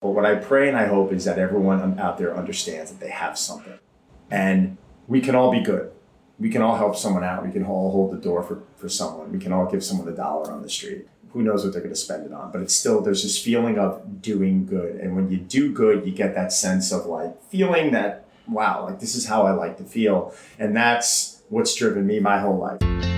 But what I pray and I hope is that everyone out there understands that they have something. And we can all be good. We can all help someone out. We can all hold the door for, for someone. We can all give someone a dollar on the street. Who knows what they're going to spend it on? But it's still, there's this feeling of doing good. And when you do good, you get that sense of like feeling that, wow, like this is how I like to feel. And that's what's driven me my whole life.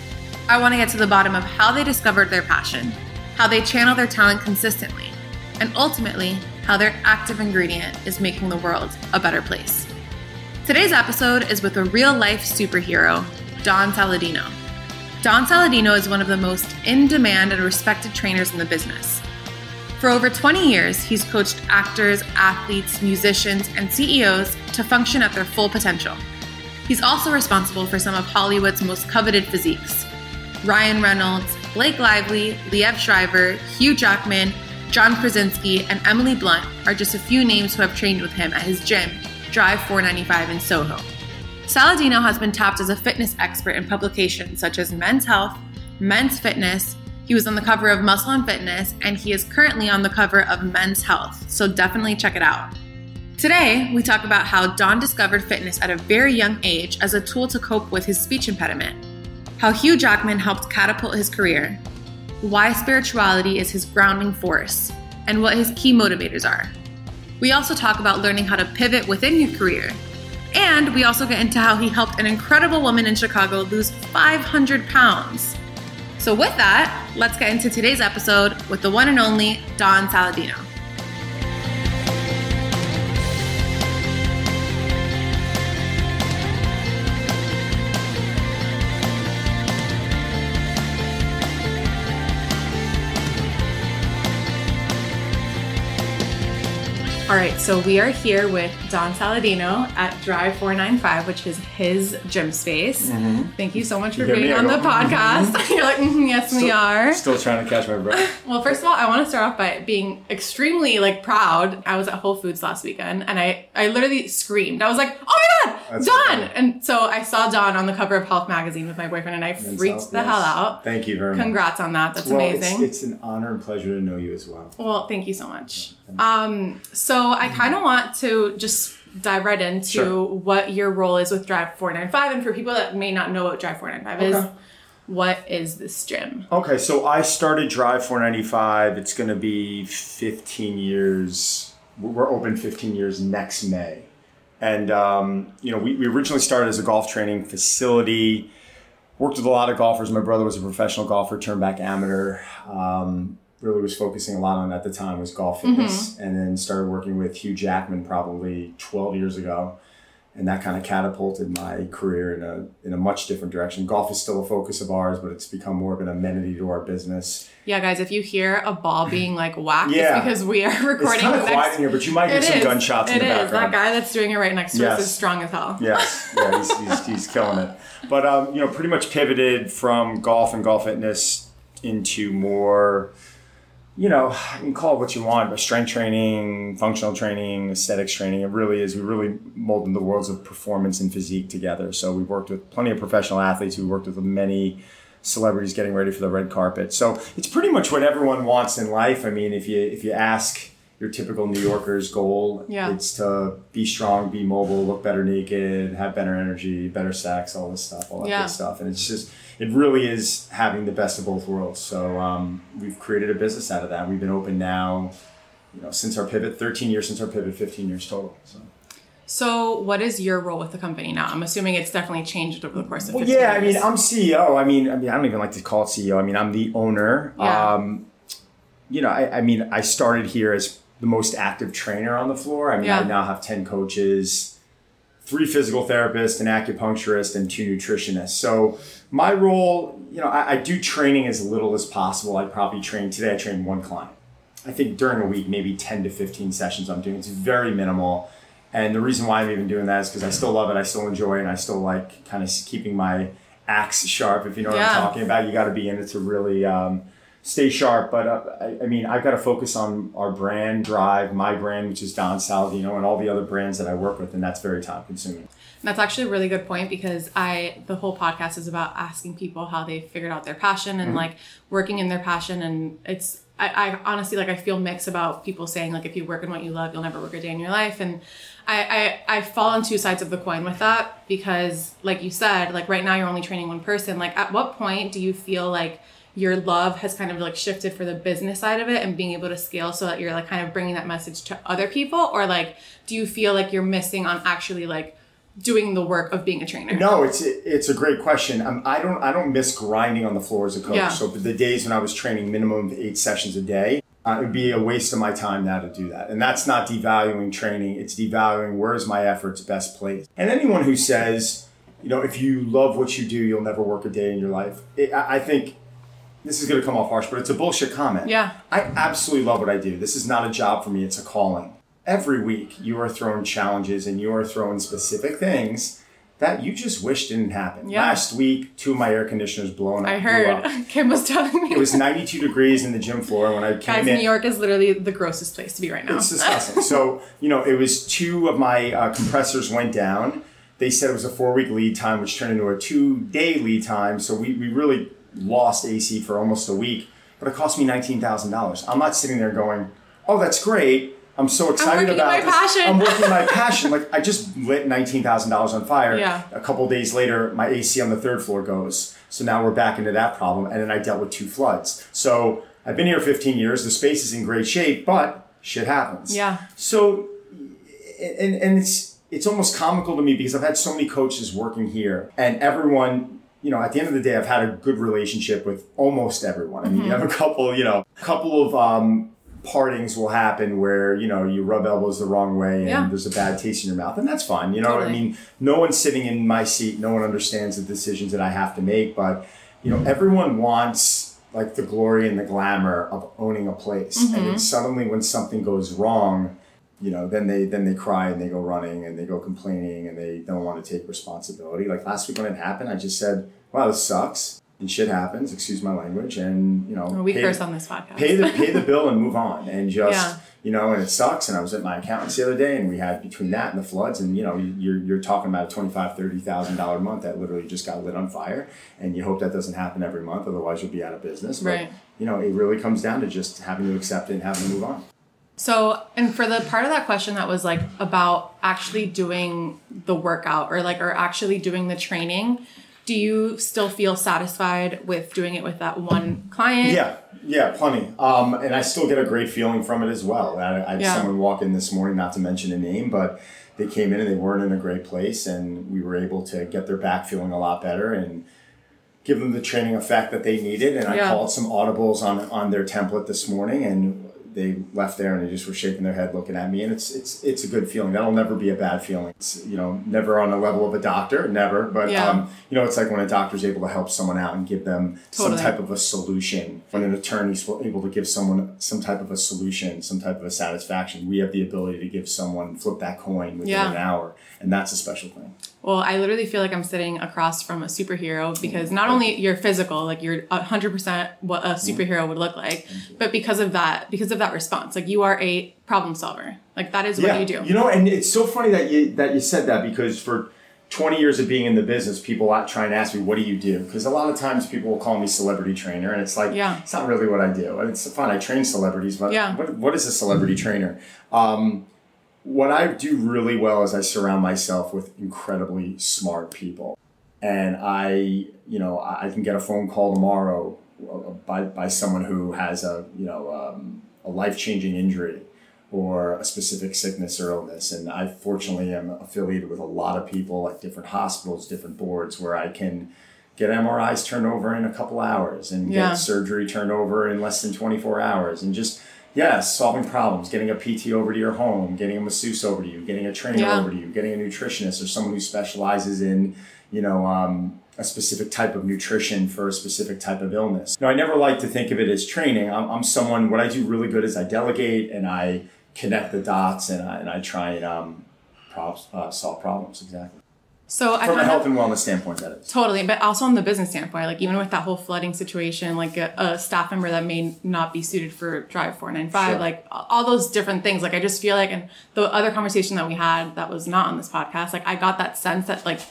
I want to get to the bottom of how they discovered their passion, how they channel their talent consistently, and ultimately, how their active ingredient is making the world a better place. Today's episode is with a real life superhero, Don Saladino. Don Saladino is one of the most in demand and respected trainers in the business. For over 20 years, he's coached actors, athletes, musicians, and CEOs to function at their full potential. He's also responsible for some of Hollywood's most coveted physiques. Ryan Reynolds, Blake Lively, Liev Schreiber, Hugh Jackman, John Krasinski, and Emily Blunt are just a few names who have trained with him at his gym, Drive 495 in Soho. Saladino has been tapped as a fitness expert in publications such as Men's Health, Men's Fitness. He was on the cover of Muscle and Fitness, and he is currently on the cover of Men's Health, so definitely check it out. Today, we talk about how Don discovered fitness at a very young age as a tool to cope with his speech impediment how Hugh Jackman helped catapult his career, why spirituality is his grounding force, and what his key motivators are. We also talk about learning how to pivot within your career. And we also get into how he helped an incredible woman in Chicago lose 500 pounds. So, with that, let's get into today's episode with the one and only Don Saladino. All right, so we are here with Don Saladino at Drive 495, which is his gym space. Mm-hmm. Thank you so much for being on the podcast. You're like, "Mhm, yes, we are. Still trying to catch my breath. Well, first of all, I want to start off by being extremely like proud. I was at Whole Foods last weekend and I I literally screamed. I was like, "Oh my god, That's Don!" okay. And so I saw Don on the cover of Health magazine with my boyfriend and I Men's freaked Health, the yes. hell out. Thank you very much. Congrats on that. That's well, amazing. It's, it's an honor and pleasure to know you as well. Well, thank you so much. Um, so I kind of want to just dive right into Sure. what your role is with Drive 495. And for people that may not know what Drive 495 is, what is this gym? Okay, so I started Drive 495. It's going to be 15 years. We're open 15 years next May. And, um, you know, we, we originally started as a golf training facility, worked with a lot of golfers. My brother was a professional golfer, turned back amateur. Um, really was focusing a lot on at the time was golf fitness. And then started working with Hugh Jackman probably 12 years ago. And that kind of catapulted my career in a, in a much different direction. Golf is still a focus of ours, but it's become more of an amenity to our business. Yeah, guys, if you hear a ball being like whacked, Yeah. it's because we are recording It's kind of the quiet in here, but you might hear It some is. gunshots in the is. background. That guy that's doing it right next to us is strong as hell. Yes, yeah, he's, he's, he's killing it. But um, you know, pretty much pivoted from golf and golf fitness into more, you know, you can call it what you want, but strength training, functional training, aesthetics training. It really is. We really molded the worlds of performance and physique together. So we've worked with plenty of professional athletes. We've worked with many celebrities getting ready for the red carpet. So it's pretty much what everyone wants in life. I mean, if you if you ask your typical New Yorker's goal, Yeah. it's to be strong, be mobile, look better naked, have better energy, better sex, all this stuff, all that Yeah. good stuff. And it's just it really is having the best of both worlds. So um, we've created a business out of that. We've been open now, you know, since our pivot, 13 years since our pivot, 15 years total. So. So, what is your role with the company now? I'm assuming it's definitely changed over the course of Well, 15 yeah, I mean, I'm CEO. I mean, I mean, I don't even like to call it CEO. I mean, I'm the owner. Yeah. Um, you know, I, I mean, I started here as the most active trainer on the floor. I mean, Yeah. I now have 10 coaches. three physical therapists, an acupuncturist, and two nutritionists. So my role, you know, I, I do training as little as possible. I probably train today. I train one client. I think during a week, maybe 10 to 15 sessions I'm doing. It's very minimal. And the reason why I'm even doing that is because I still love it. I still enjoy it. And I still like kind of keeping my axe sharp, if you know what Yeah. I'm talking about. You got to be in it to really um, stay sharp. But uh, I, I mean, I've got to focus on our brand drive, my brand, which is Don Saladino, and all the other brands that I work with. And that's very time consuming. That's actually a really good point because I the whole podcast is about asking people how they figured out their passion and mm-hmm. like working in their passion. And it's I, I honestly like I feel mixed about people saying like if you work in what you love you'll never work a day in your life. And I, I I fall on two sides of the coin with that because like you said like right now you're only training one person. Like at what point do you feel like your love has kind of like shifted for the business side of it and being able to scale so that you're like kind of bringing that message to other people? Or like do you feel like you're missing on actually like doing the work of being a trainer. No, it's it's a great question. Um, I don't I don't miss grinding on the floor as a coach. Yeah. So the days when I was training minimum of eight sessions a day, uh, it would be a waste of my time now to do that. And that's not devaluing training. It's devaluing where's my efforts best placed. And anyone who says, you know, if you love what you do, you'll never work a day in your life. It, I I think this is going to come off harsh, but it's a bullshit comment. Yeah. I absolutely love what I do. This is not a job for me, it's a calling. Every week, you are thrown challenges and you are thrown specific things that you just wish didn't happen. Yeah. Last week, two of my air conditioners blown up. I heard Kim was telling me. It was 92 degrees in the gym floor when I came Guys, in. New York is literally the grossest place to be right now. It's disgusting. so, you know, it was two of my uh, compressors went down. They said it was a four week lead time, which turned into a two day lead time. So we, we really lost AC for almost a week, but it cost me $19,000. I'm not sitting there going, oh, that's great. I'm so excited working about my this. passion." I'm working my passion. Like I just lit nineteen thousand dollars on fire. Yeah. A couple days later, my AC on the third floor goes. So now we're back into that problem, and then I dealt with two floods. So I've been here 15 years. The space is in great shape, but shit happens. Yeah. So, and and it's it's almost comical to me because I've had so many coaches working here, and everyone. You know, at the end of the day, I've had a good relationship with almost everyone. I mean, you have a couple, you know, a couple of um, partings will happen where you know you rub elbows the wrong way and Yeah. there's a bad taste in your mouth and that's fine you know what i mean no one's sitting in my seat no one understands the decisions that i have to make but you know everyone wants like the glory and the glamour of owning a place and Mm-hmm. then suddenly when something goes wrong you know then they then they cry and they go running and they go complaining and they don't want to take responsibility like last week when it happened i just said wow this sucks and shit happens excuse my language and you know we pay- curse on this podcast. pay the pay the bill and move on and just Yeah. you know and it sucks and i was at my accountant's the other day and we had between that and the floods and you know you're, you're talking about a 25 30000 dollar month that literally just got lit on fire and you hope that doesn't happen every month otherwise you'll be out of business but Right. you know it really comes down to just having to accept it and having to move on So, and for the part of that question that was like about actually doing the workout or like, or actually doing the training, do you still feel satisfied with doing it with that one client? Yeah, yeah, plenty. Um, and I still get a great feeling from it as well. I, I had Yeah. someone walk in this morning, not to mention a name, but they came in and they weren't in a great place, and we were able to get their back feeling a lot better and give them the training effect that they needed. And I Yeah. called some audibles on on their template this morning, and they left there and they just were shaking their head looking at me. And it's it's it's a good feeling. That'll never be a bad feeling. It's you know never on the level of a doctor never. But Yeah. um, you know it's like when a doctor's able to help someone out and give them Totally. some type of a solution. When an attorney's able to give someone some type of a solution some type of a satisfaction we have the ability to give someone flip that coin within Yeah. an hour. And that's a special thing. Well, I literally feel like I'm sitting across from a superhero because not only you're physical, like you're 100% what a superhero would look like, but because of that, because of that response, like you are a problem solver. Like that is what you do. You know, and it's so funny that you that you said that because for 20 years of being in the business, people try and ask me, "What do you do?" Because a lot of times people will call me celebrity trainer, and it's like, Yeah. it's not really what I do. And it's fine, I train celebrities, but Yeah. what, what is a celebrity trainer? Um, what I do really well is I surround myself with incredibly smart people, and I, you know, I I can get a phone call tomorrow uh, by by someone who has a you know um, a life changing injury or a specific sickness or illness. And I fortunately am affiliated with a lot of people at different hospitals, different boards where I can get MRIs turned over in a couple hours and Yeah. get surgery turned over in less than 24 hours and just Yes, solving problems, getting a PT over to your home, getting a masseuse over to you, getting a trainer Yeah. over to you, getting a nutritionist or someone who specializes in, you know, um, a specific type of nutrition for a specific type of illness. No, I never like to think of it as training. I'm, I'm someone, what I do really good is I delegate and I connect the dots and I, and I try and um, uh, solve problems, exactly. So I From a health of and wellness standpoint, that is. totally, but also on the business standpoint, like even with that whole flooding situation, like a, a staff member that may not be suited for Drive Four Nine Five, Sure. like all those different things. Like I just feel like, and the other conversation that we had that was not on this podcast, like I got that sense that like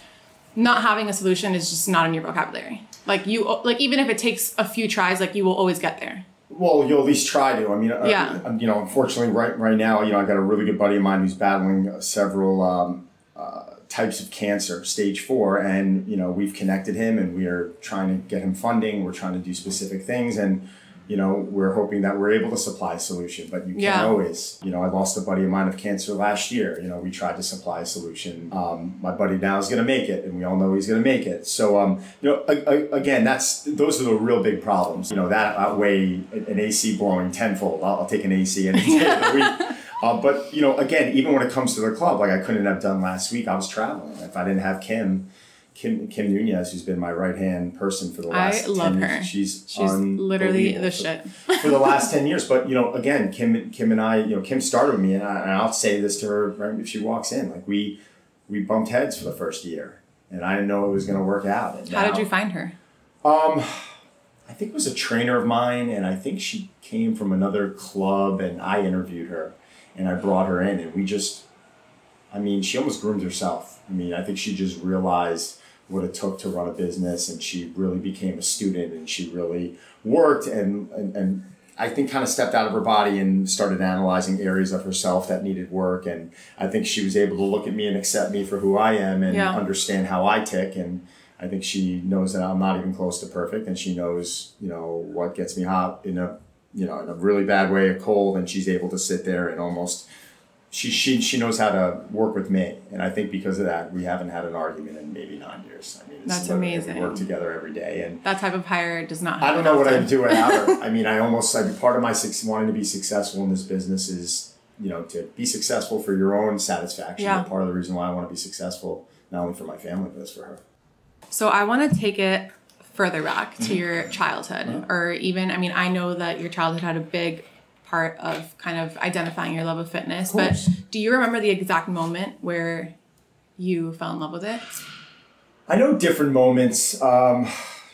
not having a solution is just not in your vocabulary. Like you, like even if it takes a few tries, like you will always get there. Well, you'll at least try to. I mean, uh, Yeah. uh, you know, unfortunately, right right now, you know, I've got a really good buddy of mine who's battling uh, several um, uh, types of cancer, stage four, and you know, we've connected him, and we are trying to get him funding. We're trying to do specific things, and you know, we're hoping that we're able to supply a solution. But you can't Yeah. always. You know, I lost a buddy of mine of cancer last year. You know, we tried to supply a solution. Um, my buddy now is going to make it, and we all know he's going to make it. So, um, you know, a- a- again, that's those are the real big problems. You know, that outweigh an AC blowing tenfold. I'll, I'll take an AC any day of the week. Uh, but you know, again, even when it comes to the club, like I couldn't have done last week. I was traveling. If I didn't have Kim, Kim Kim Nunez, who's been my right hand person for the last. I love 10 her. years, she's She's literally the shit. for the last 10 years. But, you know, again, Kim, Kim and I, you know, Kim started with me and, I, and I'll say this to her right if she walks in, like we, we bumped heads for the first year and I didn't know it was going to work out. And How did you find her? Um, I think it was a trainer of mine and I think she came from another club and I interviewed her and I brought her in and we just, I mean, she almost groomed herself. I mean, I think she just realized what it took to run a business and she really became a student and she really worked and, and, and I think kind of stepped out of her body and started analyzing areas of herself that needed work. And I think she was able to look at me and accept me for who I am and Yeah. understand how I tick. And I think she knows that I'm not even close to perfect and she knows, you know, what gets me hot in a, you know, in a really bad way, a cold. And she's able to sit there and almost she she she knows how to work with me, and I think because of that, we haven't had an argument in maybe nine years. I mean, That's amazing. We work together every day, and That type of hire does not. I don't know what. I'd do without her. I mean, I almost I mean, part of my suc- wanting to be successful in this business is you know to be successful for your own satisfaction. Yeah. Part of the reason why I want to be successful not only for my family but it's for her. So I want to take it further back Mm-hmm. to your childhood, or even, I mean, I know that your childhood had a big part of kind of identifying your love of fitness, but do you remember the exact moment where you fell in love with it? I know different moments. Um,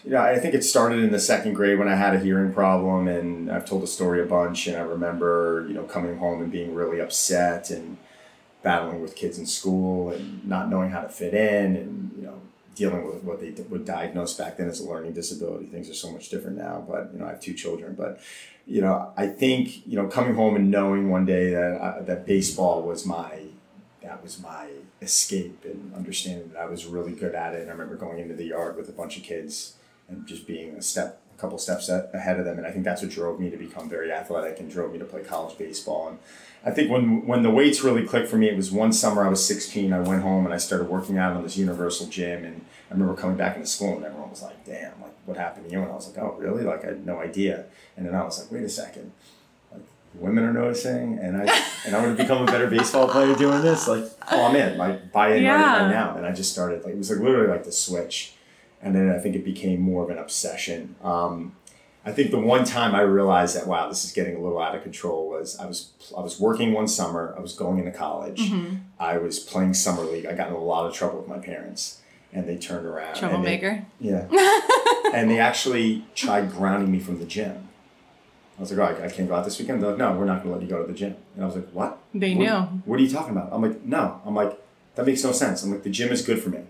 you know, I think it started in the second grade when I had a hearing problem, and I've told the story a bunch. And I remember, you know, coming home and being really upset and battling with kids in school and not knowing how to fit in, and you know, dealing with what they would diagnose back then as a learning disability. Things are so much different now. But you know, I have two children, but you know, I think you know, coming home and knowing one day that uh, that baseball was my that was my escape and understanding that I was really good at it. And I remember going into the yard with a bunch of kids and just being a step, a couple steps ahead of them. And I think that's what drove me to become very athletic and drove me to play college baseball. And I think when when the weights really clicked for me, it was one summer I was 16. I went home and I started working out on this universal gym. And I remember coming back into school and everyone was like, "Damn, like what happened to you?" And I was like, "Oh, really?" Like I had no idea. And then I was like, "Wait a second. Like women are noticing, and I and I'm gonna become a better baseball player doing this. Like, oh, I'm in. Like, buy in right, Yeah. right now. And I just started. Like, it was like literally like the switch, and then I think it became more of an obsession. Um, I think the one time I realized that wow, this is getting a little out of control was I was I was working one summer. I was going into college. Mm-hmm. I was playing summer league. I got in a lot of trouble with my parents, and they turned around. and they- Troublemaker. yeah. and they actually tried grounding me from the gym. I was like, oh, I, I can't go out this weekend. They're like, no, we're not going to let you go to the gym. And I was like, what? They What- knew. What are you talking about? I'm like, no. I'm like, that makes no sense. I'm like, the gym is good for me.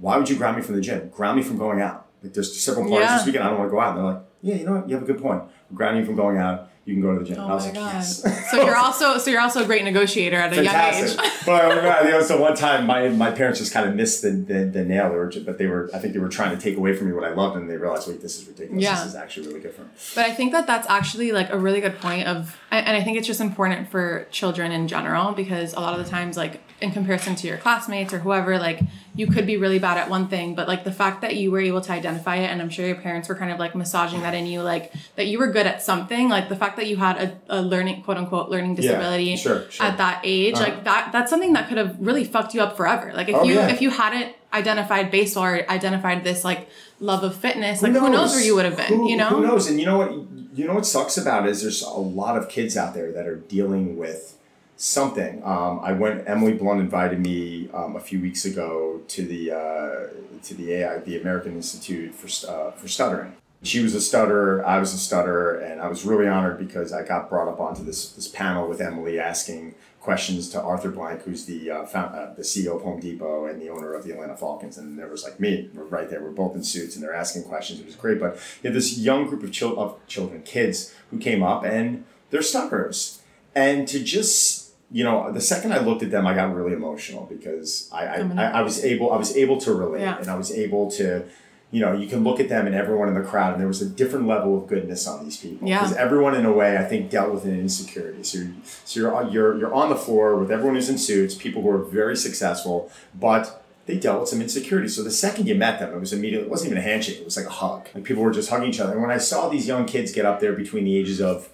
Why would you ground me from the gym? Ground me from going out. Like, there's several parties Yeah. this weekend. I don't want to go out. And they're like, yeah, you know what? You have a good point. We're grounding you from going out. You can go to the gym. Oh and I was my like, god! yes. So you're also so you're also a great negotiator at a young age. but oh I remember, you know, so one time my, my parents just kind of missed the, the, the nail. They were, but they were, I think they were trying to take away from me what I loved, and they realized, wait, this is ridiculous. Yeah. This is actually really good for me. But I think that that's actually like a really good point of, and I think it's just important for children in general because a lot of the times, like in comparison to your classmates or whoever, like you could be really bad at one thing, but like the fact that you were able to identify it, and I'm sure your parents were kind of like massaging that in you, like that you were good at something, like the fact that you had a, a learning, quote unquote, learning disability sure, sure. at that age, Uh-huh. like that, that's something that could have really fucked you up forever. Like if Oh, you, yeah. if you hadn't identified baseball or identified this like love of fitness, like who knows where you would have been, Who- you know? Who knows? And you know what? You know what sucks about it is there's a lot of kids out there that are dealing with something. Um, I went. Emily Blunt invited me um, a few weeks ago to the uh, to the AI, the American Institute for uh, for Stuttering. She was a stutterer. I was a stutterer, and I was really honored because I got brought up onto this this panel with Emily asking questions to Arthur Blank, who's the uh, found, uh, the CEO of Home Depot and the owner of the Atlanta Falcons, and there was like me, right there. We're both in suits, and they're asking questions. It was great, but you this young group of, chil- of children, kids, who came up, and they're stutterers, and to just you know, the second I looked at them, I got really emotional because I I, mm-hmm. I, I was able I was able to relate, Yeah. and I was able to. You know, you can look at them and everyone in the crowd, and there was a different level of goodness on these people. Yeah. Because everyone, in a way, I think, dealt with an insecurity. So, you're, so you're, on- you're, you're on the floor with everyone who's in suits, people who are very successful, but they dealt with some insecurity. So the second you met them, it was immediately, it wasn't even a handshake, it was like a hug. Like people were just hugging each other. And when I saw these young kids get up there between the ages of,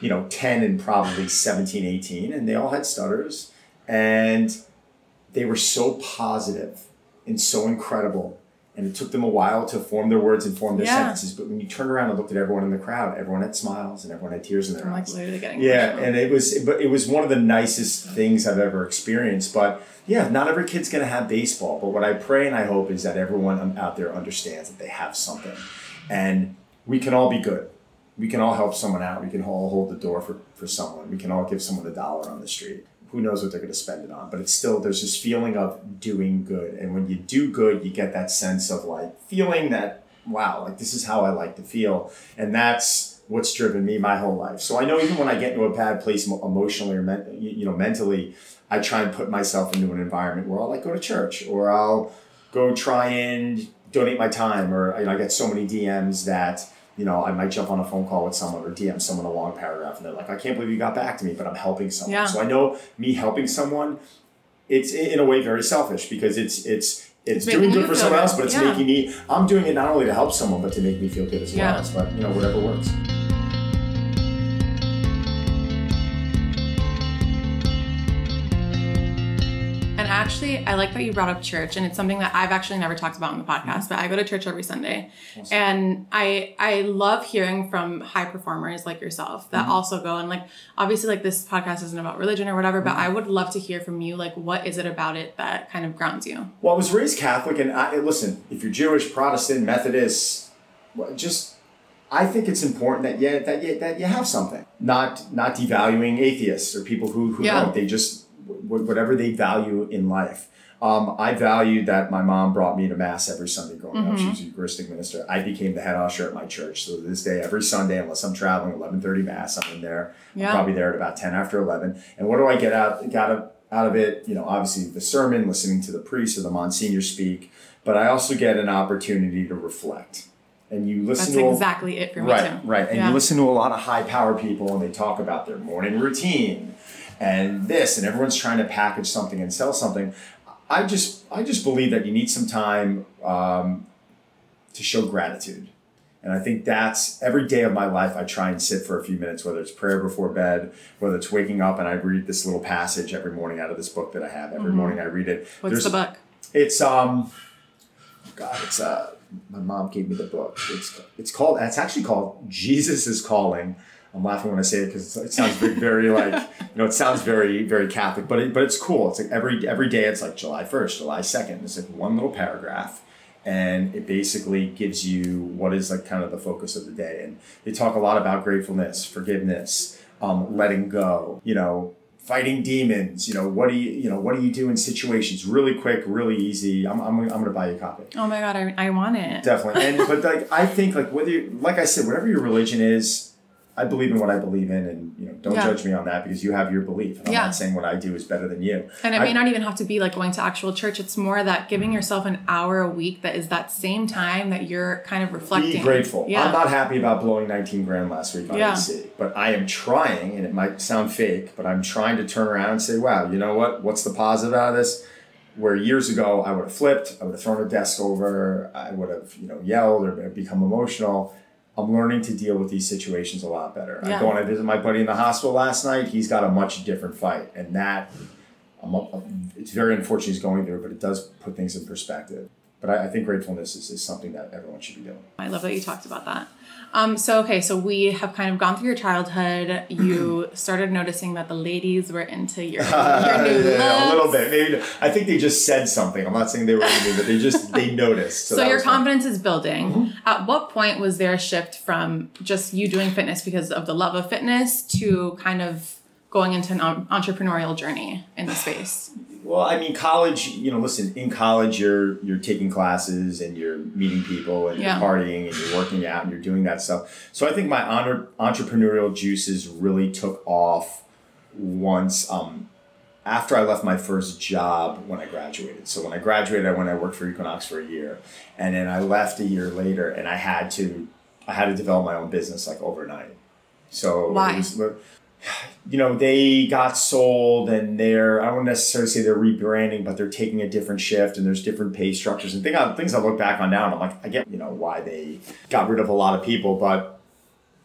you know, 10 and probably 17, 18, and they all had stutters, and they were so positive and so incredible. And it took them a while to form their words and form their Yeah. sentences. But when you turned around and looked at everyone in the crowd, everyone had smiles and everyone had tears in their I'm like eyes. literally getting Yeah, and it was, but it was one of the nicest things I've ever experienced. But yeah, not every kid's gonna have baseball. But what I pray and I hope is that everyone out there understands that they have something, and we can all be good. We can all help someone out. We can all hold the door for for someone. We can all give someone a dollar on the street. Who knows what they're gonna spend it on? But it's still there's this feeling of doing good, and when you do good, you get that sense of like feeling that wow, like this is how I like to feel, and that's what's driven me my whole life. So I know even when I get into a bad place emotionally or men- you know mentally, I try and put myself into an environment where I'll like go to church or I'll go try and donate my time or you know, I get so many DMs that you know I might jump on a phone call with someone or DM someone a long paragraph and they're like I can't believe you got back to me but I'm helping someone. Yeah. So I know me helping someone it's in a way very selfish because it's it's it's, doing good for someone good. else, but it's Yeah. making me. I'm doing it not only to help someone, but to make me feel good as well. Yeah. But you know, whatever works. Actually, I like that you brought up church, and it's something that I've actually never talked about on the podcast. But I go to church every Sunday, and I I love hearing from high performers like yourself that mm-hmm. also go and like obviously like this podcast isn't about religion or whatever, but mm-hmm. I would love to hear from you like what is it about it that kind of grounds you? Well, I was raised Catholic, and I listen. If you're Jewish, Protestant, Methodist, just I think it's important that you that you, that you have something. Not not devaluing atheists or people who who Yeah. don't. They just whatever they value in life. Um, I valued that my mom brought me to mass every Sunday growing up. She was a Eucharistic minister. I became the head usher at my church. So to this day, every Sunday, unless I'm traveling, eleven thirty mass, I'm in there. Yeah. I'm probably there at about ten after eleven. And what do I get out got out of it? You know, obviously the sermon, listening to the priest or the monsignor speak, but I also get an opportunity to reflect. And you listen That's to a- exactly it for me right, too. right. And Yeah. you listen to a lot of high power people, and they talk about their morning routine and this, and everyone's trying to package something and sell something. I just, I just believe that you need some time um, to show gratitude. And I think that's every day of my life, I try and sit for a few minutes, whether it's prayer before bed, whether it's waking up and I read this little passage every morning out of this book that I have. Every morning I read it. Mm-hmm. What's the book? It's um, God, it's uh, my mom gave me the book. It's it's called. It's actually called Jesus is Calling. I'm laughing when I say it because it sounds very, very like you know it sounds very very Catholic, but it, but it's cool. It's like every every day it's like July 1st, July 2nd. It's like one little paragraph, and it basically gives you what is like kind of the focus of the day. And they talk a lot about gratefulness, forgiveness, um, letting go. You know, fighting demons. You know, what do you you know what do you do in situations? Really quick, really easy. I'm I'm, I'm gonna buy you a copy. Oh my god, I, I want it. Definitely. And but like I think like whether you, like I said, whatever your religion is, I believe in what I believe in, and you know, don't Yeah. judge me on that because you have your belief. And I'm Yeah. not saying what I do is better than you. And it I- may not even have to be like going to actual church. It's more that giving yourself an hour a week that is that same time that you're kind of reflecting. be grateful. Yeah. I'm not happy about blowing 19 grand last week on Yeah. AC, but I am trying, and it might sound fake, but I'm trying to turn around and say, wow, you know what? What's the positive out of this? Where years ago I would have flipped, I would have thrown a desk over, I would have you know yelled or become emotional. I'm learning to deal with these situations a lot better. Yeah. I go and I visit my buddy in the hospital last night. He's got a much different fight, and that I'm, I'm- it's very unfortunate he's going through, but it does put things in perspective. But I, I think gratefulness is, is something that everyone should be doing. I love that you talked about that. Um, so okay, so we have kind of gone through your childhood. You started noticing that the ladies were into your, your new. Yeah, a little bit. Maybe I think they just said something. I'm not saying they were into me, but they just they noticed. So, that your was fun. confidence is building. At what point was there a shift from just you doing fitness because of the love of fitness to kind of going into an entrepreneurial journey in the space? Well, I mean, college. You know, listen. In college, you're you're taking classes and you're meeting people and Yeah. you're partying and you're working out and you're doing that stuff. So I think my honor, entrepreneurial juices really took off once um, after I left my first job when I graduated. So when I graduated, I went I worked for Equinox for a year, and then I left a year later, and I had to I had to develop my own business like overnight. So it Why? was- you know, they got sold and they're, I won't necessarily say they're rebranding, but they're taking a different shift and there's different pay structures and thing, things I look back on now and I'm like, I get, you know, why they got rid of a lot of people, but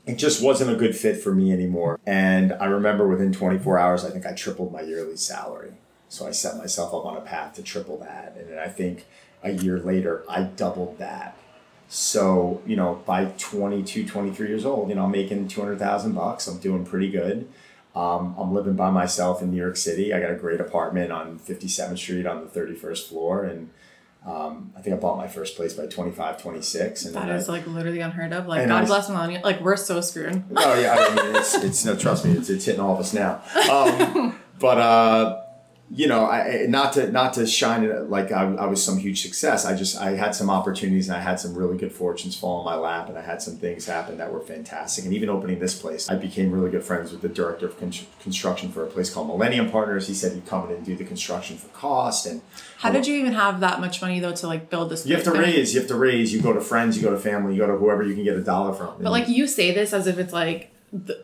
it just wasn't a good fit for me anymore. And I remember within 24 hours, I think I tripled my yearly salary. So I set myself up on a path to triple that. And then I think a year later, I doubled that. So, you know, by 22, 23 years old, you know, I'm making 200,000 bucks. I'm doing pretty good. Um, I'm living by myself in New York City. I got a great apartment on 57th Street on the 31st floor. And um, I think I bought my first place by 25, 26. And That then I- like literally unheard of. Like God bless millennial. Like we're so screwed. Oh yeah, I mean it's it's no trust me, it's it's hitting all of us now. Um, but uh, you know, I not to not to shine it like I, I was some huge success. I just I had some opportunities and I had some really good fortunes fall in my lap, and I had some things happen that were fantastic. And even opening this place, I became really good friends with the director of con- construction for a place called Millennium Partners. He said he'd come in and do the construction for cost and. How did you even have that much money though to like build this? You have to? Raise. You have to raise. You go to friends. You go to family. You go to whoever you can get a dollar from. But like you say this as if it's like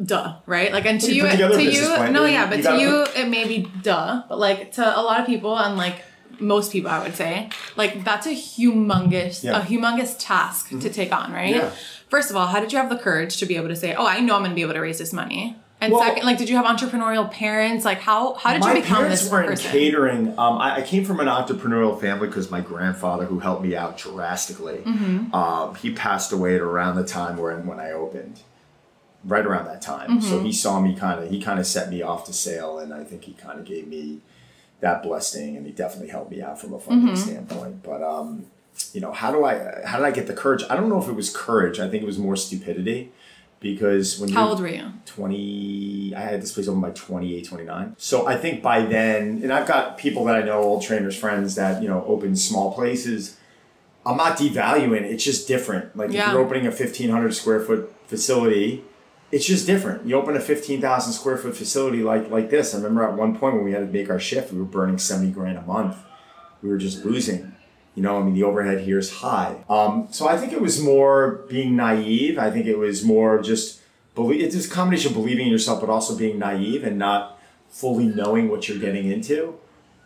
duh, right? Like and to You you, put together a to you, plan. no, yeah, but to you it may be duh, but like to a lot of people and like most people, I would say, like that's a humongous, Yeah. a humongous task to take on, right? Yeah. First of all, how did you have the courage to be able to say, "Oh, I know I'm going to be able to raise this money"? And Well- second, like, did you have entrepreneurial parents? Like, how how did you become this person? My parents this were in catering. Um, I, I came from an entrepreneurial family because my grandfather, who helped me out drastically, Mm-hmm. um, he passed away at around the time when when I opened, right around that time. Mm-hmm. So he saw me kind of. He kind of set me off to sail, and I think he kind of gave me that blessing, and he definitely helped me out from a funding Mm-hmm. standpoint. But um, you know, how do I? How did I get the courage? I don't know if it was courage. I think it was more stupidity. Because when How old were you? 20 i had this place open by 28 29 so i think by then and i've got people that i know old trainers friends that you know open small places i'm not devaluing it's just different like Yeah. if you're opening a 1500 square foot facility it's just different you open a 15000 square foot facility like like this i remember at one point when we had to make our shift we were burning 70 grand a month we were just losing you know, I mean, the overhead here is high. Um, so I think it was more being naive. I think it was more just believe. It's a combination of believing in yourself, but also being naive and not fully knowing what you're getting into.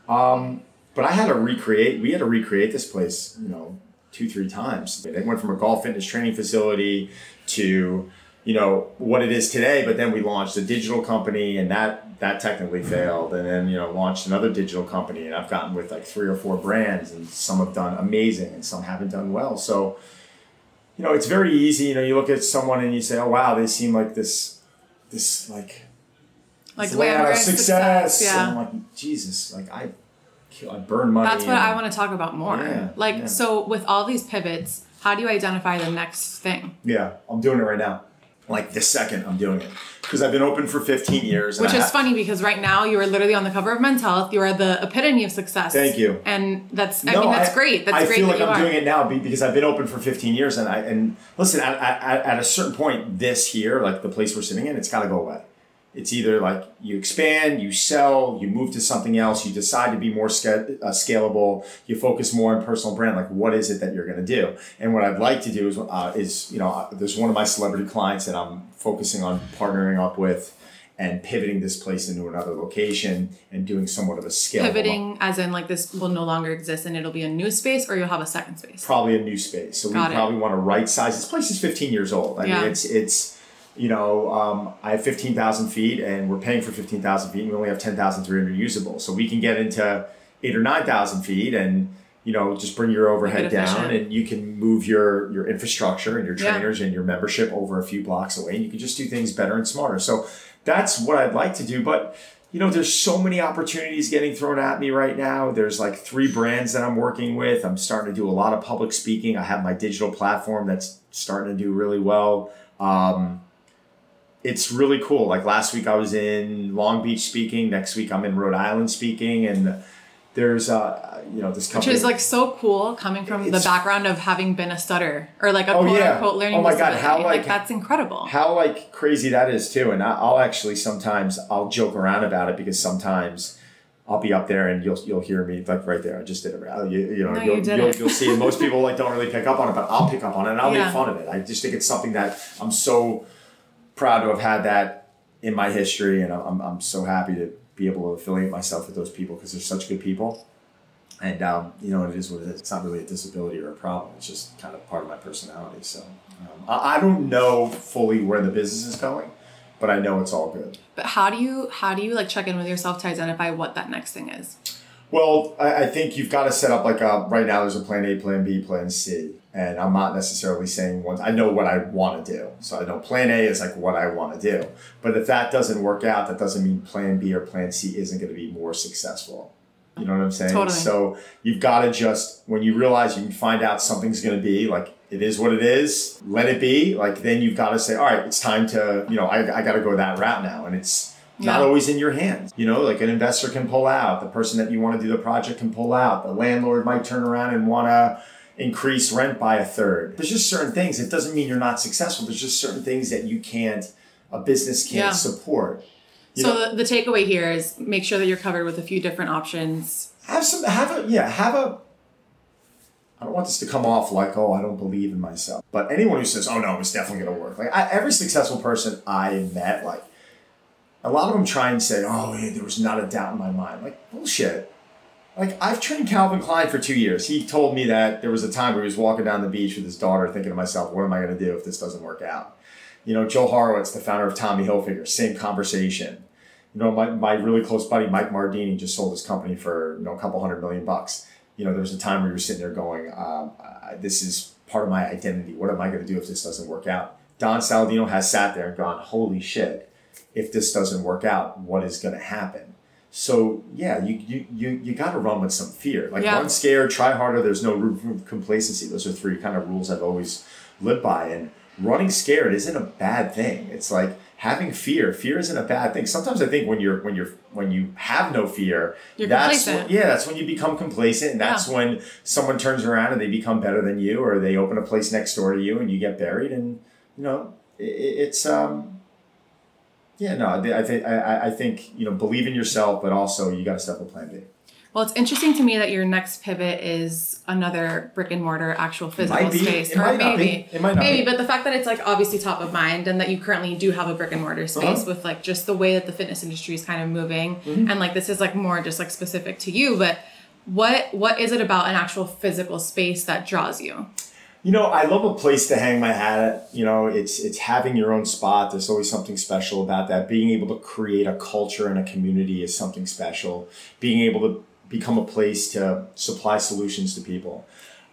Um, but I had to recreate. We had to recreate this place. You know, two three times. They went from a golf fitness training facility to you know what it is today but then we launched a digital company and that that technically mm-hmm. failed and then you know launched another digital company and i've gotten with like three or four brands and some have done amazing and some haven't done well so you know it's very easy you know you look at someone and you say oh wow they seem like this this like Like this where of success, yeah. and I'm like jesus like i i burn money That's what and- I want to talk about more. Yeah, like, yeah. so with all these pivots, how do you identify the next thing? yeah i'm doing it right now like this second i'm doing it because i've been open for 15 years Which I is funny because right now you are literally on the cover of Men's Health. You are the epitome of success. Thank you. And that's, I mean, that's great. That's I great feel that like I'm are. doing it now because I've been open for 15 years, and I and listen at, at, at a certain point, this here, like the place we're sitting in, it's got to go away. It's either like you expand, you sell, you move to something else, you decide to be more uh, scalable, you focus more on personal brand. Like, what is it that you're going to do? And what I'd like to do is, uh, is you know, uh, there's one of my celebrity clients that I'm focusing on partnering up with, and pivoting this place into another location and doing somewhat of a scale. Pivoting as in like this will no longer exist and it'll be a new space or you'll have a second space. Probably a new space. So Got we it. probably want to right size. This place is 15 years old. I Yeah. mean, it's it's you know um, I have 15,000 feet and we're paying for 15,000 feet and we only have 10,300 usable. So we can get into eight or 9,000 feet and you know just bring your overhead down and you can move your your infrastructure and your Yeah. trainers and your membership over a few blocks away and you can just do things better and smarter. So that's what I'd like to do, but you know, there's so many opportunities getting thrown at me right now. There's like three brands that I'm working with. I'm starting to do a lot of public speaking. I have my digital platform that's starting to do really well. Um, it's really cool. Like last week, I was in Long Beach speaking. Next week, I'm in Rhode Island speaking, and there's uh, you know this company Which is like so cool coming from the background of having been a stutter or like a Oh, quote yeah. unquote learning Oh my God, how, like, like- that's incredible. how like crazy that is too and I- i'll actually sometimes i'll joke around about it because sometimes i'll be up there and you'll you'll hear me like right there i just did it you, you know No, you you'll, did you'll, you'll see most people like don't really pick up on it but i'll pick up on it and i'll Yeah. make fun of it i just think it's something that i'm so proud to have had that in my history and i'm, I'm so happy to be able to affiliate myself with those people because they're such good people and um, you know it is what it is. It's not really a disability or a problem. It's just kind of part of my personality. So um, I, I don't know fully where the business is going, but I know it's all good. but how do you how do you like check in with yourself to identify what that next thing is? Well, I, I think you've got to set up like a, right now. There's a plan A, plan B, plan C, and I'm not necessarily saying one. I know what I want to do, so I know plan A is like what I want to do. But if that doesn't work out, that doesn't mean plan B or plan C isn't going to be more successful. You know what I'm saying? Totally. So you've got to just when you realize you can find out something's going to be like it is what it is, let it be. Like then you've got to say, all right, it's time to you know I, I got to go that route now, and it's not always in your hands. You know, like an investor can pull out, the person that you want to do the project can pull out, the landlord might turn around and want to increase rent by a third. There's just certain things. It doesn't mean you're not successful. There's just certain things that you can't, a business can't Yeah. support. You so know, the, the takeaway here is make sure that you're covered with a few different options. have some, have a, yeah, have a, I don't want this to come off like, oh, I don't believe in myself. But anyone who says, oh no, it's definitely going to work. Like I, every successful person I met, like a lot of them try and say, oh, yeah, there was not a doubt in my mind. Like bullshit. Like I've trained Calvin Klein for two years. He told me that there was a time where he was walking down the beach with his daughter, thinking to myself, what am I going to do if this doesn't work out? You know, Joel Horowitz, the founder of Tommy Hilfiger, same conversation. You know, my, my really close buddy Mike Mardini just sold his company for you know a couple hundred million bucks. You know, there was a time where you were sitting there going, um, uh, "This is part of my identity. What am I going to do if this doesn't work out?" Don Saladino has sat there and gone, "Holy shit! If this doesn't work out, what is going to happen?" So yeah, you you you, you got to run with some fear. Like Yeah. run scared, try harder. There's no room for complacency. Those are three kind of rules I've always lived by. And running scared isn't a bad thing. It's like having fear. Fear isn't a bad thing. Sometimes I think when you're when you're when you have no fear, You're that's when, yeah, that's when you become complacent, and that's when someone turns around and they become better than you, or they open a place next door to you, and you get buried. And you know, it, it's um. Yeah, no, I think I, I- I think you know believe in yourself, but also you got to step up plan B. Well, it's interesting to me that your next pivot is another brick and mortar actual physical space, It or might not maybe, be. It might not maybe. be. But the fact that it's like obviously top of mind, and that you currently do have a brick and mortar space Uh-huh. with like just the way that the fitness industry is kind of moving, Mm-hmm. and like this is like more just like specific to you. But what what is it about an actual physical space that draws you? You know, I love a place to hang my hat at. You know, it's it's having your own spot. There's always something special about that. Being able to create a culture and a community is something special. Being able to become a place to supply solutions to people.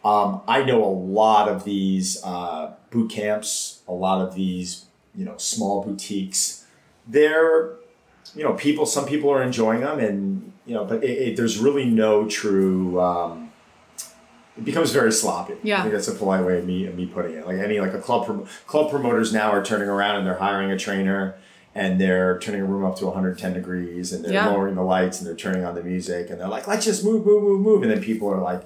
Um, I know a lot of these uh, boot camps, a lot of these, you know, small boutiques. They're, you know, people. Some people are enjoying them, and you know, but it, it, there's really no true. Um, it becomes very sloppy. Yeah. I think that's a polite way of me of me putting it. Like any like a club prom- club promoters now are turning around and they're hiring a trainer and they're turning a room up to 110 degrees and they're Yeah. lowering the lights and they're turning on the music and they're like, let's just move, move, move, move. And then people are like,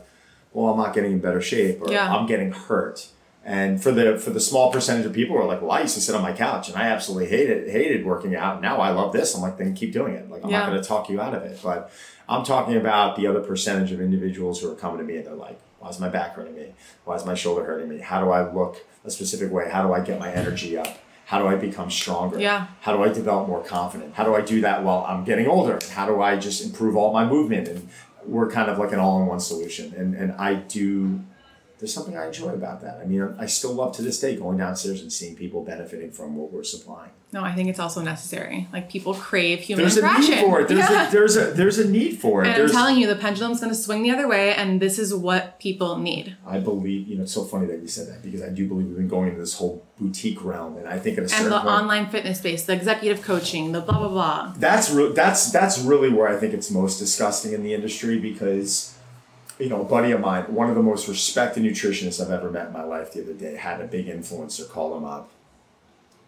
well, I'm not getting in better shape or Yeah. I'm getting hurt. And for the for the small percentage of people who are like, well, I used to sit on my couch and I absolutely hated hated working out. Now I love this. I'm like, then keep doing it. Like I'm Yeah. not going to talk you out of it. But I'm talking about the other percentage of individuals who are coming to me and they're like, why is my back hurting me? Why is my shoulder hurting me? How do I look a specific way? How do I get my energy up? How do I become stronger? Yeah. How do I develop more confidence? How do I do that while I'm getting older? How do I just improve all my movement? And we're kind of like an all-in-one solution. And and I do there's something I enjoy about that. I mean, I still love to this day going downstairs and seeing people benefiting from what we're supplying. No, I think it's also necessary. Like people crave human There's interaction. a need for it. There's Yeah. a there's a there's a need for it. and there's, I'm telling you, the pendulum's going to swing the other way, and this is what people need. I believe you know it's so funny that you said that because I do believe we've been going into this whole boutique realm, and I think at a And certain the point, online fitness space, the executive coaching, the blah blah blah. that's re- that's that's really where I think it's most disgusting in the industry because you know a buddy of mine, one of the most respected nutritionists I've ever met in my life, the other day had a big influencer call him up.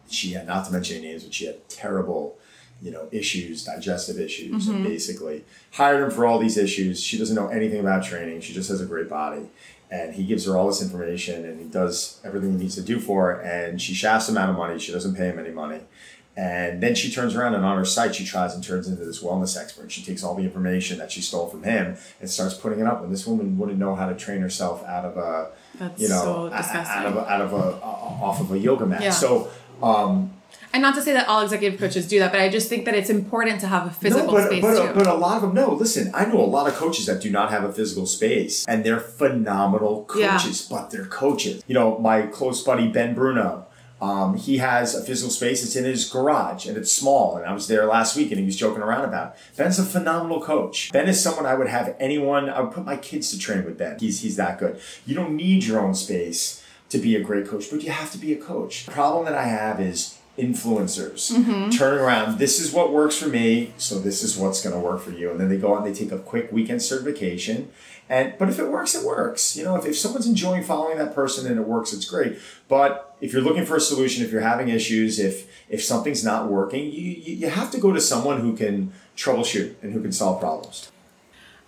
She had not to mention any names, but she had terrible, you know, issues, digestive issues, and mm-hmm. basically hired him for all these issues. She doesn't know anything about training. She just has a great body. And he gives her all this information and he does everything he needs to do for her. And she shafts him out of money. She doesn't pay him any money. And then she turns around and on her site, she tries and turns into this wellness expert. She takes all the information that she stole from him and starts putting it up. And this woman wouldn't know how to train herself out of a, That's you know, so out of a, out of a, off of a yoga mat. Yeah. So, um, And not to say that all executive coaches do that, but I just think that it's important to have a physical no, but, space but, too. but a lot of them, no, listen, I know a lot of coaches that do not have a physical space and they're phenomenal Yeah. coaches, but they're coaches. You know, my close buddy, Ben Bruno, um, he has a physical space. It's in his garage and it's small. And I was there last week and he was joking around about it. Ben's a phenomenal coach. Ben is someone I would have anyone, I would put my kids to train with Ben. He's, he's that good. You don't need your own space to be a great coach, but you have to be a coach. The problem that I have is influencers turning around. This is what works for me, so this is what's going to work for you. And then they go out and they take a quick weekend certification. And but if it works, it works. You know, if, if someone's enjoying following that person and it works, it's great. But if you're looking for a solution, if you're having issues, if if something's not working, you you, have to go to someone who can troubleshoot and who can solve problems.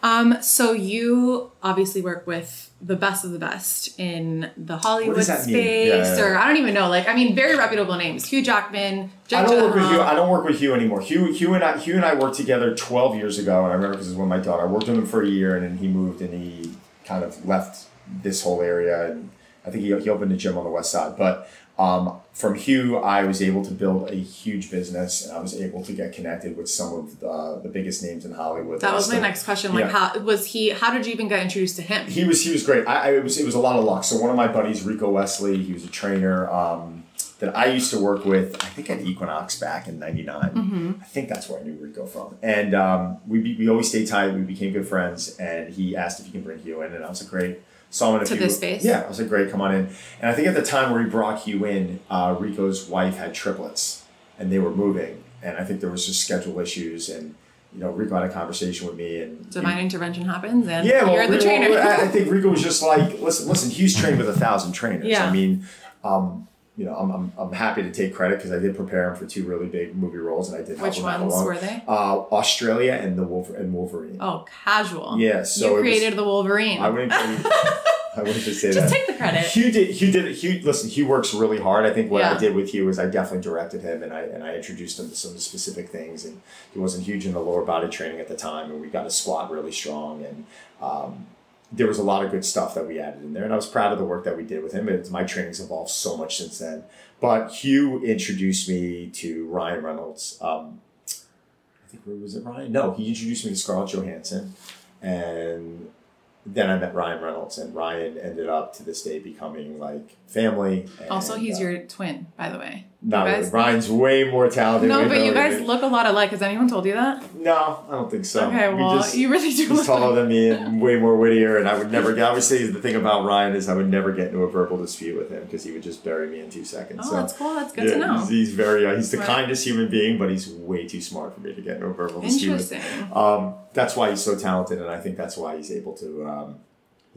um, so you obviously work with the best of the best in the Hollywood does that mean? space, Yeah, yeah, or. I don't even know. Like, I mean, very reputable names: Hugh Jackman, Jake I don't work with. Hugh. I don't work with Hugh anymore. Hugh, Hugh and I, Hugh and I worked together 12 years ago, and I remember because it was when my daughter. I worked with him for a year, and then he moved, and he kind of left this whole area, and I think he, he opened a gym on the west side. But um, from Hugh, I was able to build a huge business, and I was able to get connected with some of the, the biggest names in Hollywood. That was my next question. Like, Yeah. how was he? How did you even get introduced to him? he was he was great. I, I it was it was a lot of luck. So one of my buddies, Rico Wesley, he was a trainer um, that I used to work with. I think at Equinox back in '99. I think that's where I knew Rico from. And um, we be, we always stayed tight. We became good friends. And he asked if he can bring Hugh in, and I was like, great. Him in a To this space? Yeah, I was like, great, come on in. And I think at the time where he brought Hugh in, uh, Rico's wife had triplets, and they were moving. And I think there was just schedule issues and. You know, Rico had a conversation with me, and he- Divine intervention happens, and yeah, well, you're the Rico- trainer. I think Rico was just like, listen, listen. Hugh's trained with a thousand trainers. Yeah. I mean, um, you know, I'm, I'm, I'm happy to take credit because I did prepare him for two really big movie roles, and I did. Which ones were they? Uh, Australia and the Wolf and Wolverine. oh, casual. Yeah, so you was- created the Wolverine. I wouldn't. I wouldn't just say Just that. take the credit. Hugh did. Hugh did. Hugh, listen. Hugh works really hard. I think what I did with Hugh was I definitely directed him and I and I introduced him to some specific things. And he wasn't huge in the lower body training at the time, and we got his squat really strong. And um, there was a lot of good stuff that we added in there, and I was proud of the work that we did with him. It's, my training's evolved so much since then. But Hugh introduced me to Ryan Reynolds. Um, I think where was it Ryan? No, he introduced me to Scarlett Johansson, and then I met Ryan Reynolds, and Ryan ended up to this day becoming like family. And, also, he's uh, your twin, by the way. Not you really. guys- Ryan's way more talented. No, but you guys than- look a lot alike. Has anyone told you that? No, I don't think so. okay, We well, just- you really do He's taller than me and way more wittier, and I would never get. I would say the thing about Ryan is I would never get into a verbal dispute with him because he would just bury me in two seconds. Oh, so, that's cool. That's good yeah, to know. He's, he's very. Uh, he's the Right. kindest human being, but he's way too smart for me to get into a verbal dispute. with. Interesting. Um, that's why he's so talented, and I think that's why he's able to, um,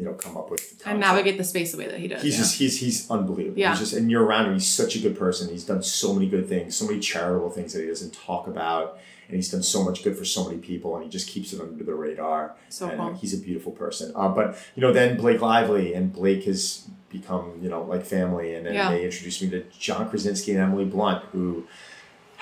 you know, come up with And navigate the space the way that he does. He's yeah. just he's he's unbelievable. Yeah. He's just and you're around him. He's such a good person. He's done so many good things, so many charitable things that he doesn't talk about, and he's done so much good for so many people, and he just keeps it under the radar. So and uh, cool. he's a beautiful person. Uh, but you know, then Blake Lively and Blake has become you know like family, and then Yeah. they introduced me to John Krasinski and Emily Blunt, who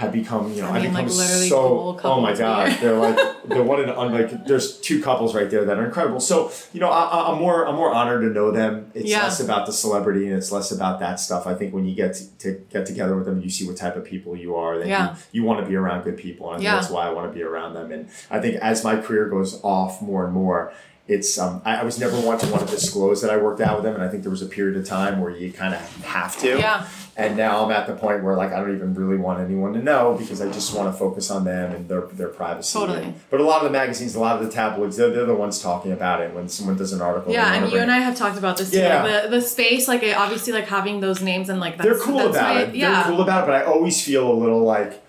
have become, you know, I mean, like, become literally so. Oh my god, they're like they're one and like. There's two couples right there that are incredible. So you know, I, I'm more I'm more honored to know them. It's Yeah. less about the celebrity and it's less about that stuff. I think when you get to, to get together with them, you see what type of people you are. That Yeah. you, you want to be around good people, and I think Yeah. that's why I want to be around them. And I think as my career goes off more and more. It's um, I, I was never one to want to disclose that I worked out with them, and I think there was a period of time where you kind of have to. Yeah. And now I'm at the point where like I don't even really want anyone to know because I just want to focus on them and their their privacy. Totally. But a lot of the magazines, a lot of the tabloids, they're, they're the ones talking about it when someone does an article. Yeah, and you and I have talked about this too. Yeah. Like the the space, like obviously, like having those names and like that's, they're cool that's about my- it. Yeah, They're cool about it, but I always feel a little like,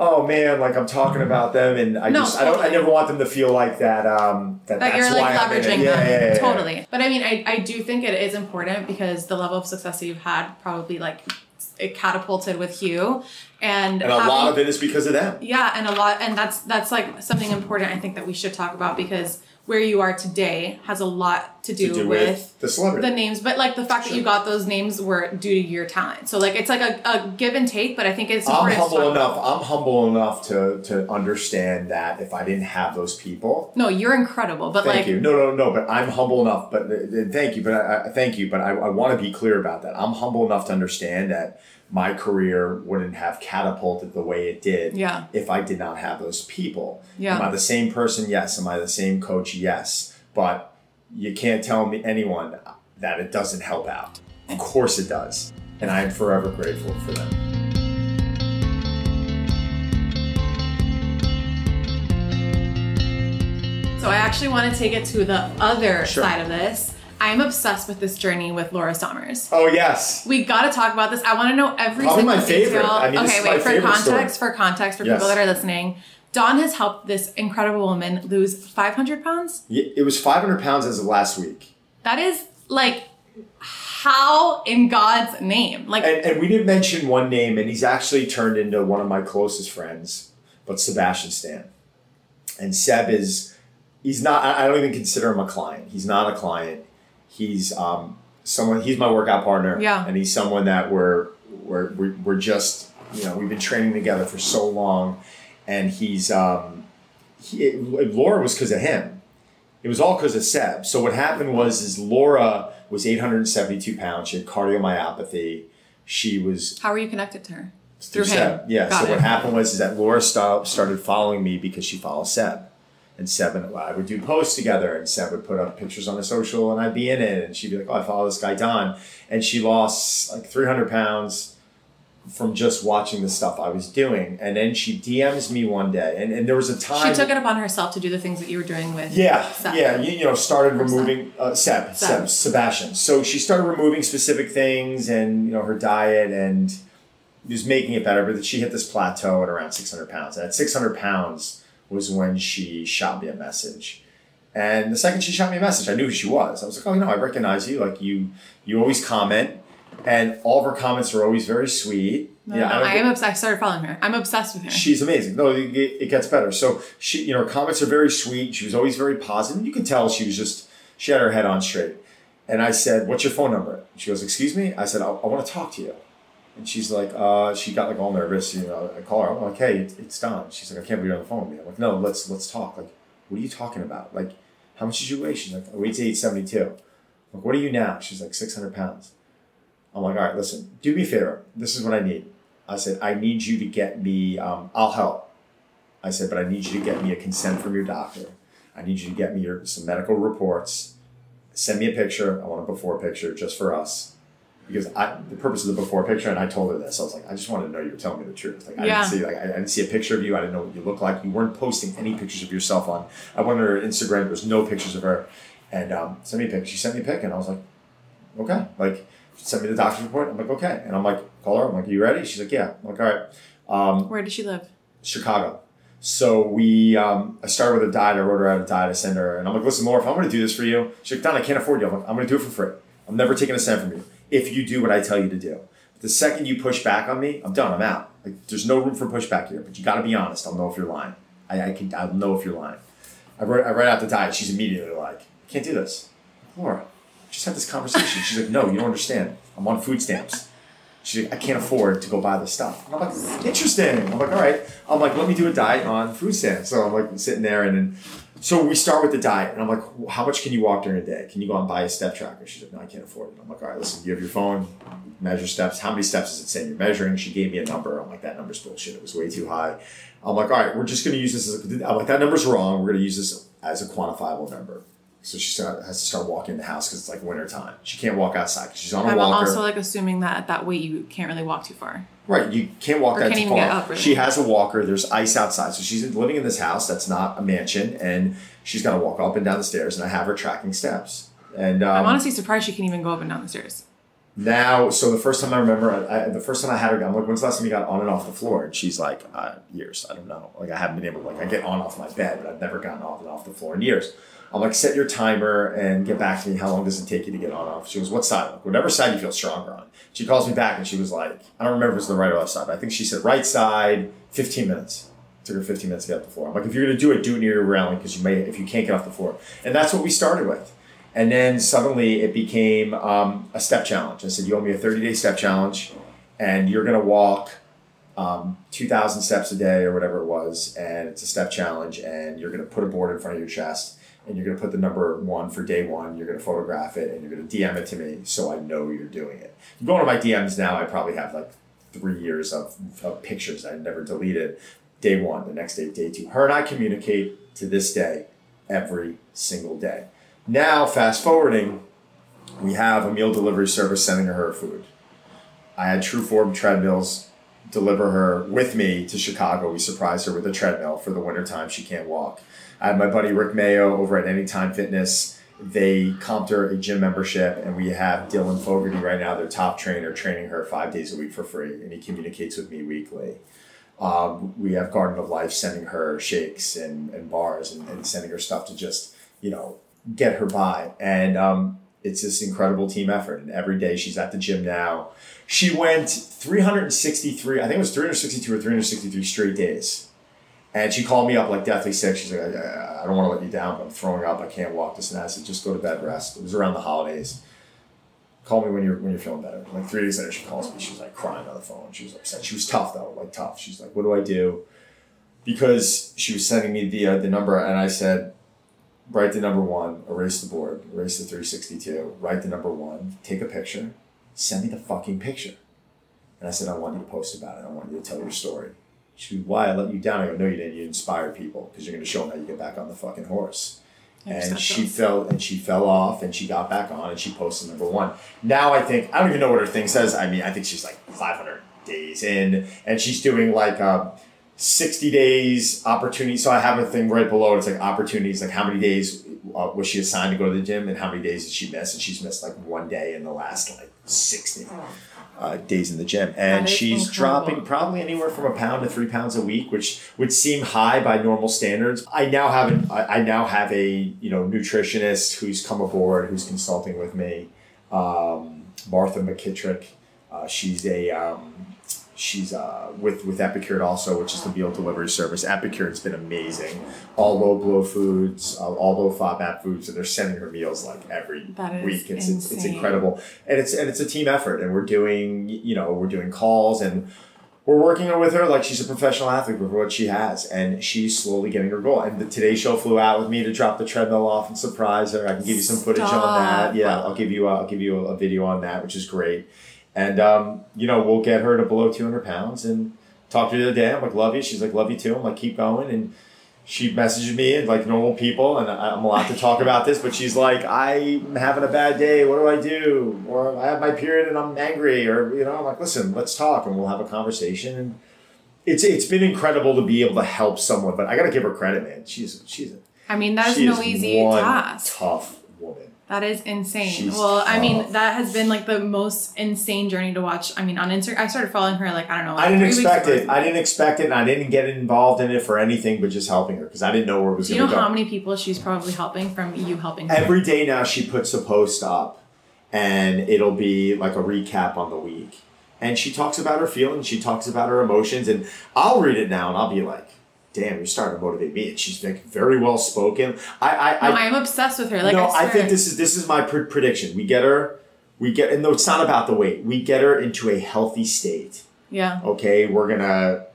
oh man, like I'm talking about them, and I No, just I don't I never want them to feel like that. Um, that, that that's you're like why I'm in it. leveraging them yeah, yeah, yeah. totally. But I mean, I I do think it is important because the level of success that you've had probably like it catapulted with Hugh, and, And a having, lot of it is because of them. yeah, and a lot, and that's that's like something important. I think that we should talk about because where you are today has a lot to do, To do with with the celebrity. the names, but like the fact that you got those names were due to your talent. So like it's like a, a give and take, but I think it's I'm humble enough. I'm humble enough to to understand that if I didn't have those people, No, you're incredible, but thank like you. No, no, no. But I'm humble enough. But uh, uh, thank you. But I, I thank you. But I, I want to be clear about that. I'm humble enough to understand that my career wouldn't have catapulted the way it did Yeah. if I did not have those people. Yeah. Am I the same person? Yes. Am I the same coach? Yes. But you can't tell me anyone that it doesn't help out. Of course it does. And I am forever grateful for them. So I actually want to take it to the other Sure. side of this. I'm obsessed with this journey with Laura Sommers. Oh yes. We got to talk about this. I want to know every Probably single my favorite. detail. I mean, okay, wait for context. For context, for people that are listening, Dawn has helped this incredible woman lose 500 pounds. Yeah, It was 500 pounds as of last week. That is like how in God's name? Like And, and we didn't mention one name, and he's actually turned into one of my closest friends, but Sebastian Stan. And Seb is, he's not, I don't even consider him a client. He's not a client. He's um, someone, he's my workout partner. Yeah. And he's someone that we're, we're, we're, we're just, you know, we've been training together for so long. And he's, um, he, Laura was because of him. It was all because of Seb. So what happened was, is Laura was 872 pounds. She had cardiomyopathy. She was how are you connected to her? through Through Seb. Yeah. Got so it. what happened was is that Laura sta- started following me because she follows Seb. And Seb and I would do posts together, and Seb would put up pictures on the social, and I'd be in it, and she'd be like, "Oh, I follow this guy Don," and she lost like 300 pounds from just watching the stuff I was doing. And then she DMs me one day, and, and there was a time She took it upon herself to do the things that you were doing with yeah, Seb. yeah. You, you know, started removing uh, Seb, Seb. Seb, Sebastian. So she started removing specific things and you know her diet and was making it better. But she hit this plateau at around 600 pounds. And at 600 pounds was when she shot me a message. And the second she shot me a message, I knew who she was. I was like, oh, you know, I recognize you. Like you, you always comment, and all of her comments are always very sweet. No, Yeah, no, I, I am obsessed. I started following her. I'm obsessed with her. She's amazing. No, it, it gets better. So she, you know, her comments are very sweet. She was always very positive. You could tell she was just she had her head on straight. And I said, "What's your phone number?" She goes, "Excuse me." I said, "I, I want to talk to you." And she's like, uh, she got like all nervous. You know, I call her. I'm like, "Hey, it's, Don." She's like, "I can't believe you're on the phone with me." I'm like, "No, let's let's talk." Like, what are you talking about? Like, how much did you weigh? She's like, "I weighed eight seventy two. Like, what are you now? She's like, six hundred pounds. I'm like, all right, listen, do me a favor. This is what I need. I said, I need you to get me, um, I'll help. I said, but I need you to get me a consent from your doctor. I need you to get me your, some medical reports. Send me a picture. I want a before picture just for us. Because I, the purpose of the before picture, and I told her this, I was like, I just wanted to know you were telling me the truth. Like, I Yeah. didn't see, like, I, didn't see a picture of you. I didn't know what you looked like. You weren't posting any pictures of yourself on. I went on her Instagram. There was no pictures of her. And um, send me a pic. She sent me a pic, and I was like, okay. Like, send me the doctor's report. I'm like, okay. And I'm like, call her. I'm like, are you ready? She's like, yeah. I'm like, all right. Um, Where does she live? Chicago. So we, um, I started with a diet. I wrote her out a diet. I sent her, and I'm like, listen, Laura, if I'm going to do this for you, she's like, Don, I can't afford you. I'm like, I'm going to do it for free. I'm never taking a cent from you if you do what I tell you to do. The second you push back on me, I'm done. I'm out. Like, there's no room for pushback here. But you got to be honest. I'll know if you're lying. I, I can. I'll know if you're lying. I wrote, I write out the diet. She's immediately like, can't do this. Laura, just had this conversation. She's like, no, you don't understand. I'm on food stamps. She's like, I can't afford to go buy this stuff. And I'm like, interesting. I'm like, all right. I'm like, let me do a diet on food stamps. So I'm like sitting there and then, so we start with the diet and I'm like, how much can you walk during a day? Can you go out and buy a step tracker? She's like, no, I can't afford it. I'm like, all right, listen, you have your phone, measure steps. How many steps is it saying you're measuring? She gave me a number. I'm like, that number's bullshit. It was way too high. I'm like, all right, we're just going to use this as a, I'm like, that number's wrong. We're going to use this as a quantifiable number. So she start, has to start walking in the house because it's like winter time. She can't walk outside because she's on a I'm walker. also like assuming that at that weight you can't really walk too far. Right, you can't walk Or that can't far. up, really. She has a walker. There's ice outside, so she's living in this house that's not a mansion, and she's got to walk up and down the stairs. And I have her tracking steps. And um, I'm honestly surprised she can even go up and down the stairs. now, so the first time I remember, I, I, the first time I had her, I'm like, "When's the last time you got on and off the floor?" And she's like, uh, "Years. I don't know. Like I haven't been able. to, Like I get on off my bed, but I've never gotten off and off the floor in years." I'm like, "Set your timer and get back to me. How long does it take you to get on off?" She goes, "What side? Like, Whatever side you feel stronger on." She calls me back and she was like, "I don't remember if it was the right or left side. I think she said right side. 15 minutes." It Took her 15 minutes to get off the floor. I'm like, if you're gonna do it, do it near your railing because you may, if you can't get off the floor. And that's what we started with. And then suddenly it became um, a step challenge. I said, You owe me a 30 day step challenge, and you're going to walk um, 2,000 steps a day or whatever it was. And it's a step challenge, and you're going to put a board in front of your chest, and you're going to put the number one for day one. You're going to photograph it, and you're going to DM it to me so I know you're doing it. Going to my DMs now, I probably have like three years of, of pictures I never deleted. Day one, the next day, day two. Her and I communicate to this day every single day. Now, fast forwarding, we have a meal delivery service sending her her food. I had True Form treadmills deliver her with me to Chicago. We surprised her with a treadmill for the wintertime she can't walk. I had my buddy Rick Mayo over at Anytime Fitness. They comped her a gym membership, and we have Dylan Fogarty right now, their top trainer, training her five days a week for free, and he communicates with me weekly. Um, we have Garden of Life sending her shakes and, and bars and, and sending her stuff to just, you know, get her by. And um, it's this incredible team effort. And every day she's at the gym now. She went 363, I think it was 362 or 363 straight days. And she called me up like deathly sick. She's like, I, I, don't want to let you down, but I'm throwing up. I can't walk this and. I said, just go to bed, rest. It was around the holidays. Call me when you're when you're feeling better. Like three days later, she calls me. She was like crying on the phone. She was upset. She was tough though, like tough. She's like, "What do I do?" Because she was sending me the uh, the number, and I said, "Write the number one, erase the board, erase the three sixty two, write the number one, take a picture, send me the fucking picture." And I said, "I want you to post about it. I want you to tell your story." She goes, "Why I let you down?" I go, "No, you didn't. You inspired people because you're going to show them how you get back on the fucking horse." and she fell and she fell off and she got back on and she posted number one. Now I think I don't even know what her thing says. I mean, I think she's like 500 days in and she's doing like uh, 60 days opportunity. So I have a thing right below. It's like opportunities, like how many days uh, was she assigned to go to the gym and how many days did she miss? And she's missed like one day in the last like 60. Uh, days in the gym, and she's incredible. dropping probably anywhere from a pound to three pounds a week, which would seem high by normal standards. I now have an, I, I now have a you know nutritionist who's come aboard, who's consulting with me, um, Martha McKittrick. Uh, she's a um, she's uh, with with Epicured also, which is the meal delivery service. Epicured has been amazing. All low blow foods, uh, all low FODMAP foods, and they're sending her meals like every week. It's, it's it's incredible, and it's and it's a team effort, and we're doing you know we're doing calls and we're working with her like she's a professional athlete with what she has, and she's slowly getting her goal. And the Today Show flew out with me to drop the treadmill off and surprise her. I can give you some footage on that. Yeah, I'll give you a, I'll give you a video on that, which is great. And um, you know we'll get her to below two hundred pounds and talk to her the other day. I'm like, love you. She's like, love you too. I'm like, keep going. And she messaged me and like normal people, and I'm allowed to talk about this, but she's like, I'm having a bad day. What do I do? Or I have my period and I'm angry, or you know, I'm like, listen, let's talk, and we'll have a conversation. And it's it's been incredible to be able to help someone, but I got to give her credit, man. She's she's a I mean, that is no easy task. Tough woman. That is insane. She's well, I mean, that has been like the most insane journey to watch. I mean, on Instagram, I started following her like I don't know. Like I didn't expect it. I didn't expect it, and I didn't get involved in it for anything but just helping her because I didn't know where it was Do you know go. how many people she's probably helping from you helping her? Every day now, she puts a post up, and it'll be like a recap on the week. And she talks about her feelings, she talks about her emotions, and I'll read it now, and I'll be like, "Damn, you're starting to motivate me." And she's like very well spoken. I, I, no, I I am obsessed with her. Like no, I, I, think this is this is my pr- prediction. We get her we get and no, it's not about the weight. We get her into a healthy state. Yeah. Okay, we're gonna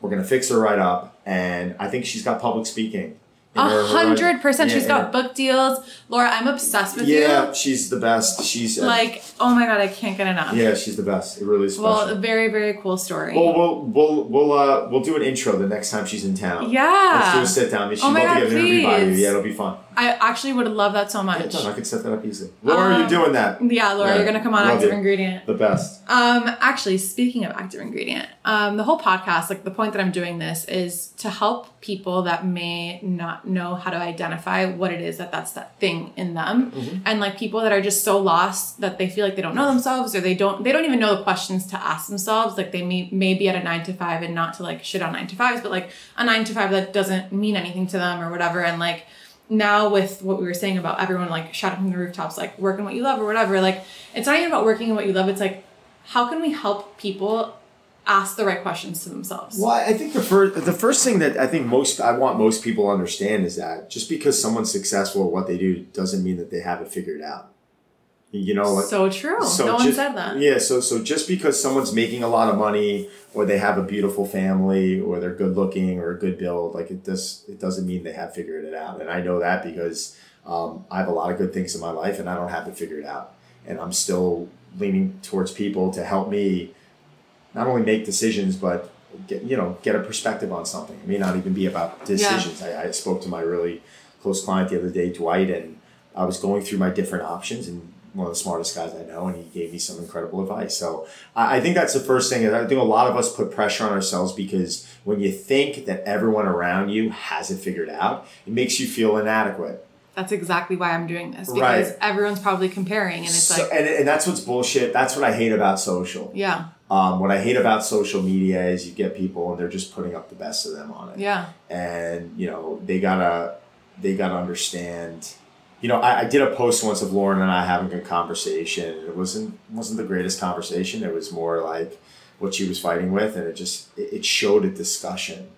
we're gonna fix her right up, and I think she's got public speaking. A hundred percent. She's got book deals. Laura, I'm obsessed with Yeah, you. Yeah, she's the best. She's uh, Like, oh my god, I can't get enough. yeah, she's the best. It really is special. Well, a very, very cool story. Well, we'll we'll we'll uh we'll do an intro the next time she's in town. Yeah. Let's do a sit down. She's Oh my to God, get an interview by you. please. Yeah, it'll be fun. I actually would love that so much. I could set that up easily. Laura, Um, you're doing that. Yeah, Laura, Yeah, you're gonna come on love Active you. Ingredient. The best. Um, actually, speaking of active ingredient, um, the whole podcast, like the point that I'm doing this is to help people that may not know how to identify what it is that that's that thing in them, and like people that are just so lost that they feel like they don't know themselves or they don't they don't even know the questions to ask themselves. Like they may may be at a nine to five and not to like shit on nine to fives, but like a nine to five that doesn't mean anything to them or whatever, and like now with what we were saying about everyone like shouting from the rooftops like work in what you love or whatever like it's not even about working in what you love it's like how can we help people ask the right questions to themselves Well, I think the first the first thing that I think most I want most people to understand is that just because someone's successful at what they do doesn't mean that they have it figured out. You know, like so true So no one said that Yeah, so so just because someone's making a lot of money or they have a beautiful family or they're good looking or a good build, like it does it doesn't mean they have figured it out. And I know that because um, I have a lot of good things in my life and I don't have it figured out. And I'm still leaning towards people to help me not only make decisions but get you know get a perspective on something. It may not even be about decisions. I, I spoke to my really close client the other day, Dwight, and I was going through my different options and one of the smartest guys I know, and he gave me some incredible advice. So I think that's the first thing. is I think a lot of us put pressure on ourselves because when you think that everyone around you has it figured out, it makes you feel inadequate. that's exactly why i'm doing this because Right. everyone's probably comparing and it's So- like and, and that's what's bullshit. That's what I hate about social. yeah Um, what I hate about social media is you get people and they're just putting up the best of them on it. yeah and you know they gotta they gotta understand you know I, I did a post once of lauren and i having a conversation it wasn't wasn't the greatest conversation. It was more like what she was fighting with and it just it, it showed a discussion.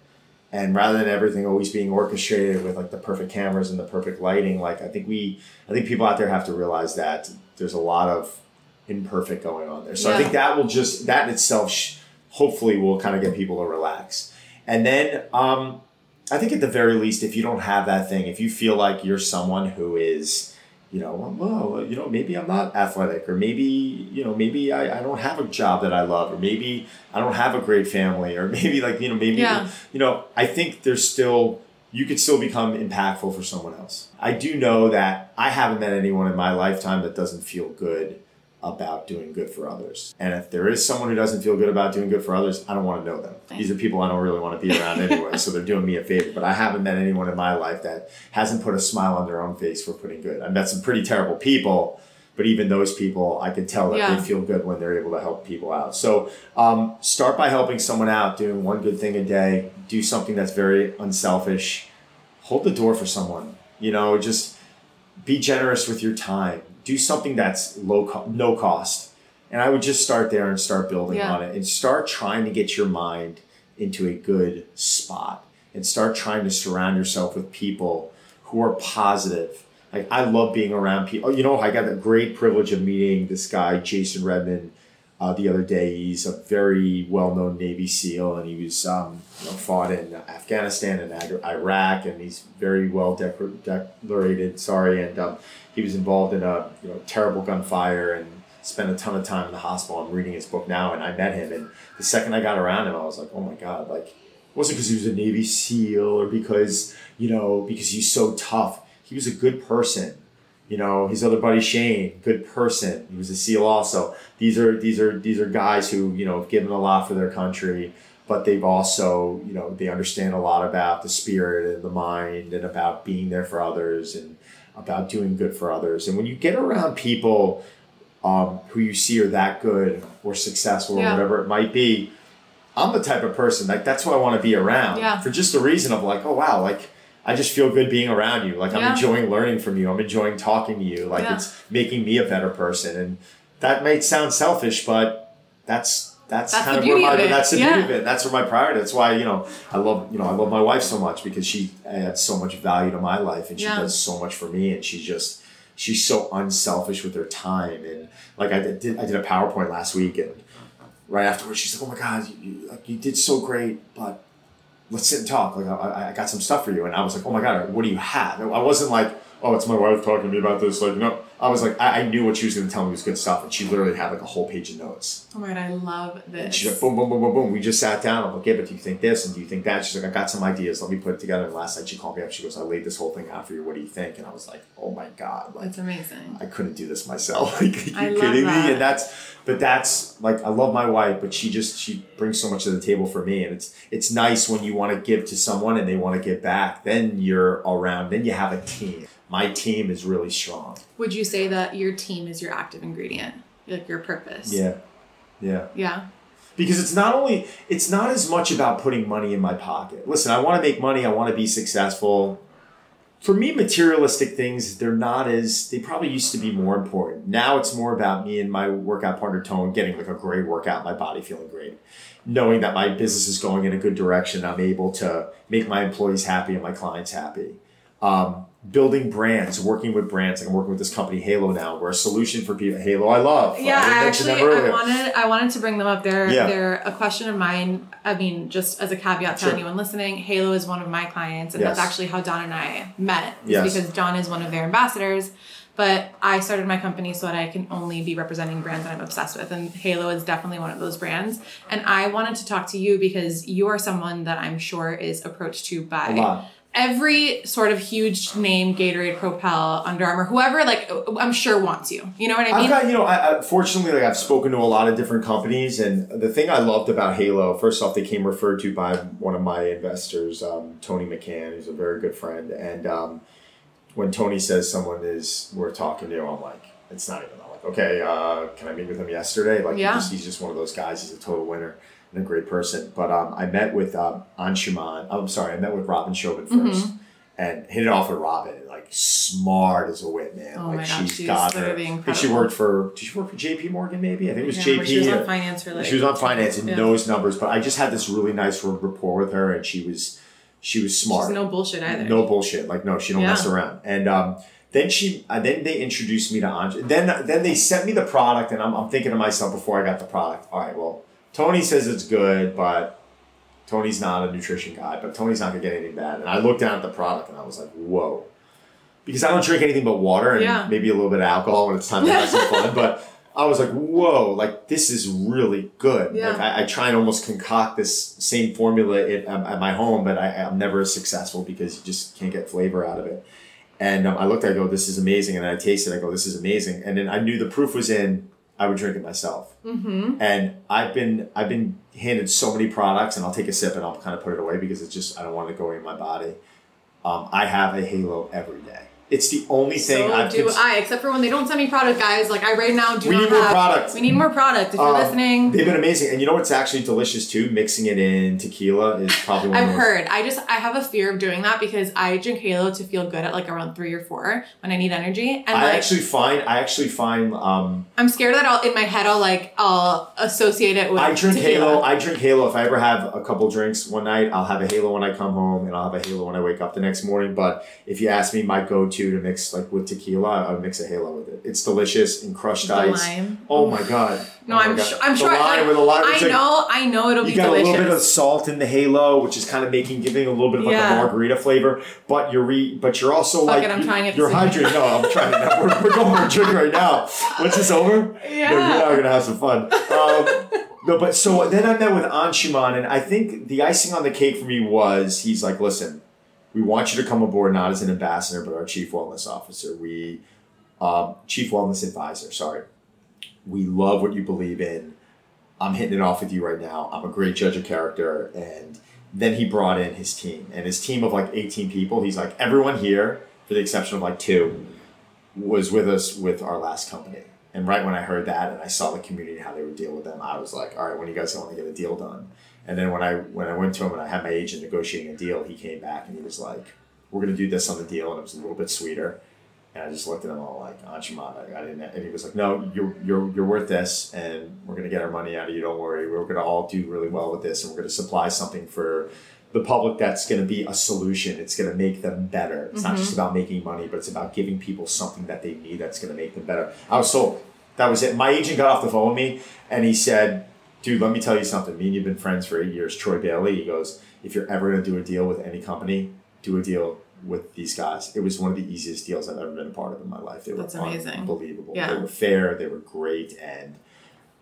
And rather than everything always being orchestrated with like the perfect cameras and the perfect lighting like i think we i think people out there have to realize that there's a lot of imperfect going on there. So i think that will just that in itself sh- hopefully will kind of get people to relax. And then um, I think at the very least, if you don't have that thing, if you feel like you're someone who is, you know, well, you know, maybe I'm not athletic, or maybe, you know, maybe I, I don't have a job that I love, or maybe I don't have a great family, or maybe like, you know, maybe, Yeah. you know, I think there's still, you could still become impactful for someone else. I do know that I haven't met anyone in my lifetime that doesn't feel good about doing good for others. And if there is someone who doesn't feel good about doing good for others, I don't want to know them. These are people I don't really want to be around anyway, so they're doing me a favor. But I haven't met anyone in my life that hasn't put a smile on their own face for putting good. I met some pretty terrible people, but even those people, I can tell that Yeah. they feel good when they're able to help people out. So um, start by helping someone out, doing one good thing a day, do something that's very unselfish, hold the door for someone. You know, just be generous with your time. Do something that's low co- no cost. And I would just start there and start building Yeah. on it and start trying to get your mind into a good spot and start trying to surround yourself with people who are positive. Like I love being around people. Oh, you know, I got the great privilege of meeting this guy, Jason Redmond, uh, the other day. He's a very well-known Navy SEAL, and he was um, you know, fought in Afghanistan and Iraq, and he's very well decor- decorated. Sorry, and um, he was involved in a you know terrible gunfire and spent a ton of time in the hospital. I'm reading his book now, and I met him, and the second I got around him, I was like, oh my god, like it wasn't because he was a Navy SEAL or because you know because he's so tough. He was a good person. You know, his other buddy Shane, good person. He was a SEAL also. These are these are these are guys who you know have given a lot for their country, but they've also you know they understand a lot about the spirit and the mind and about being there for others and about doing good for others. And when you get around people um, who you see are that good or successful Yeah. or whatever it might be, I'm the type of person like that's who I want to be around Yeah. for just the reason of like, oh wow, like I just feel good being around you. Like I'm enjoying learning from you. I'm enjoying talking to you. Like Yeah. it's making me a better person. And that might sound selfish, but that's that's, That's kind of where my of that's the Yeah. beauty of it. That's where my priority. That's why you know I love you know I love my wife so much because she adds so much value to my life and she Yeah. does so much for me and she's just she's so unselfish with her time. And like I did, I did a PowerPoint last week, and right afterwards, she's like, "Oh my God, you, you, like, you did so great, but let's sit and talk. Like I, I got some stuff for you." And I was like, "Oh my God, what do you have?" I wasn't like, "Oh, it's my wife talking to me about this." Like no, I was like, I, I knew what she was going to tell me was good stuff, and she literally had like a whole page of notes. Oh my god, I love And this. she's like, boom, boom, boom, boom, boom. We just sat down. I'm like, yeah, but do you think this and do you think that? She's like, I got some ideas. Let me put it together. And last night she called me up. She goes, I laid this whole thing out for you. What do you think? And I was like, oh my god, like That's amazing. I couldn't do this myself. like, are you I kidding me? And that's, but that's like, I love my wife, but she just, she brings so much to the table for me. And it's, it's nice when you want to give to someone and they want to give back. Then you're around, then you have a team. My team is really strong. Would you say that your team is your active ingredient? Like your purpose? Yeah. Yeah. Yeah. because it's not only it's not as much about putting money in my pocket listen i want to make money i want to be successful for me materialistic things they're not as they probably used to be more important now it's more about me and my workout partner tone getting like a great workout my body feeling great knowing that my business is going in a good direction i'm able to make my employees happy and my clients happy um, building brands working with brands like i'm working with this company halo now we're a solution for people halo i love Yeah, didn't I actually I wanted I wanted to bring them up. They're Yeah. they're a question of mine. I mean, just as a caveat to Sure. anyone listening, Halo is one of my clients, and Yes. that's actually how Don and I met. Yes. Because Don is one of their ambassadors. But I started my company so that I can only be representing brands that I'm obsessed with. And Halo is definitely one of those brands. And I wanted to talk to you because you are someone that I'm sure is approached to by. Every sort of huge name, Gatorade, Propel, Under Armour, whoever, like, I'm sure wants you. You know what I mean? I've got, you know, I, I, fortunately, like I've spoken to a lot of different companies, and the thing I loved about Halo, first off, they came referred to by one of my investors, um, Tony McCann, who's a very good friend. And um, when Tony says someone is worth talking to, I'm like, it's not even. I'm like, okay, uh, can I meet with him yesterday? Like, Yeah. just, he's just one of those guys. He's a total winner and a great person. But um, I met with um, Anshuman. I'm sorry, I met with Robin Chauvin 1st Mm-hmm. and hit it off with Robin. Like smart as a whip, man. Oh like my she's she's got her. I think she worked for. Did she work for J.P. Morgan? Maybe I think it was Yeah, J.P. she was on finance for like she was on finance and Yeah. knows numbers, but I just had this really nice rapport with her, and she was she was smart. She's no bullshit either. No bullshit. Like no, she don't Yeah. mess around. And um, then she, uh, then they introduced me to Anj. Then then they sent me the product, and I'm, I'm thinking to myself before I got the product. All right, well, Tony says it's good, but Tony's not a nutrition guy. But Tony's not gonna get anything bad. And I looked down at the product, and I was like, whoa. Because I don't drink anything but water and Yeah. maybe a little bit of alcohol when it's time to have some fun. But I was like, whoa, like this is really good. Yeah. Like I, I try and almost concoct this same formula at, at my home, but I, I'm never as successful because you just can't get flavor out of it. And um, I looked, I go, this is amazing. And I tasted, it, I go, this is amazing. And then I knew the proof was in. I would drink it myself. Mm-hmm. And I've been I've been handed so many products, and I'll take a sip and I'll kind of put it away because it's just I don't want it going in my body. Um, I have a Halo every day. It's the only thing So I've do cons- I, except for when they don't send me product, guys. Like I right now do We need more have- product. We need more product. If you're Um, listening, They've been amazing, and you know what's actually delicious too? Mixing it in tequila is probably one I've of the most heard. I just I have a fear of doing that because I drink Halo to feel good at like around three or four when I need energy, and I like actually find I actually find um, I'm scared that I'll in my head I'll like I'll associate it with. I drink tequila. Halo. I drink Halo. If I ever have a couple drinks one night, I'll have a Halo when I come home, and I'll have a Halo when I wake up the next morning. But if you ask me, my go-to to mix like with tequila, I would mix a Halo with it. It's delicious and crushed The ice. lime. Oh my god! No, Oh I'm God. sure. I'm The sure. lime like, with a lime. I it's like- know. I know it'll be You be got delicious. a little bit of salt in the Halo, which is kind of making giving a little bit of like Yeah. a margarita flavor. But you're re, but you're also Fuck like it, I'm trying it You're this hydrated. No, I'm trying it now. We're, we're going for a drink right now. Once it's over, Yeah. no, you're not gonna have some fun. Um, no, but so then I met with Anshuman, and I think the icing on the cake for me was he's like, listen, we want you to come aboard not as an ambassador, but our chief wellness officer. We, um, chief wellness advisor. Sorry, we love what you believe in. I'm hitting it off with you right now. I'm a great judge of character. And then he brought in his team and his team of like 18 people. He's like, everyone here, for the exception of like two, was with us with our last company. And right when I heard that and I saw the community and how they would deal with them, I was like, all right, when you guys going to get a deal done? And then when I when I went to him and I had my agent negotiating a deal, he came back and he was like, we're going to do this on the deal. And it was a little bit sweeter. And I just looked at him all like, Anshuman, I, I didn't, and he was like, no, you're, you're, you're worth this and we're going to get our money out of you. Don't worry. We're going to all do really well with this and we're going to supply something for the public that's going to be a solution. It's going to make them better. It's not just Mm-hmm. about making money, but it's about giving people something that they need that's going to make them better. I was sold. That was it. My agent got off the phone with me and he said, dude, let me tell you something. Me and you've been friends for eight years. Troy Bailey, he goes, if you're ever going to do a deal with any company, do a deal with these guys. It was one of the easiest deals I've ever been a part of in my life. They were That's amazing. unbelievable. Yeah. They were fair. They were great. And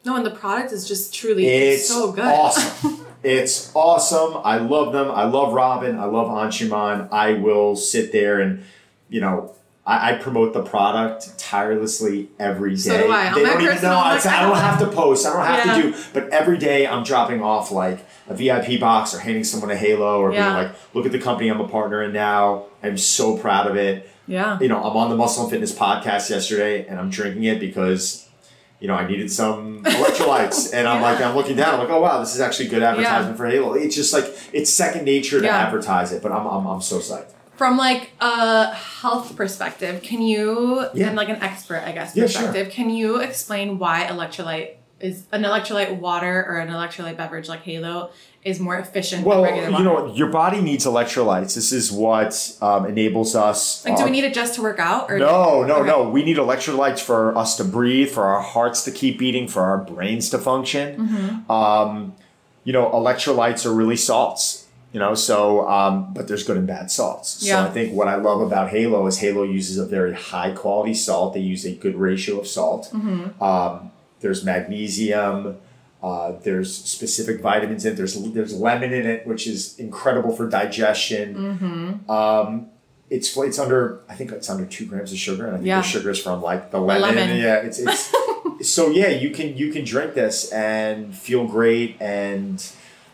No, and the product is just truly it's so good. awesome. it's awesome. I love them. I love Robin. I love Anshuman. I will sit there and, you know, I, I promote the product tirelessly every day. So do I. On They don't even know. Like, I I don't have to post. I don't have Yeah. to do. But every day I'm dropping off like a VIP box or handing someone a halo or Yeah. being like, look at the company I'm a partner in now. I'm so proud of it Yeah. you know, I'm on the Muscle and Fitness podcast yesterday and I'm drinking it because, you know, I needed some electrolytes. and I'm like, I'm looking down, I'm like, oh wow, this is actually good advertisement for Halo. It's just like, it's second nature to Yeah. advertise it, but I'm, I'm, I'm so psyched. From like a health perspective, can you Yeah. and like an expert, I guess, Yeah, sure. perspective, can you explain why electrolyte is an electrolyte water or an electrolyte beverage like Halo is more efficient Well, than regular you know, your body needs electrolytes. This is what um, enables us. like, do we need it just to work out? Or No, no, Okay. no. We need electrolytes for us to breathe, for our hearts to keep beating, for our brains to function. Mm-hmm. Um, you know, electrolytes are really salts. You know, so um, but there's good and bad salts. So I think what I love about Halo is Halo uses a very high quality salt. They use a good ratio of salt. Mm-hmm. Um, there's magnesium. Uh, there's specific vitamins in it. There's there's lemon in it, which is incredible for digestion. Mm-hmm. Um, it's it's under I think it's under two grams of sugar, and I think Yeah. the sugar is from like the lemon. lemon. Yeah, it's it's so yeah. You can you can drink this and feel great and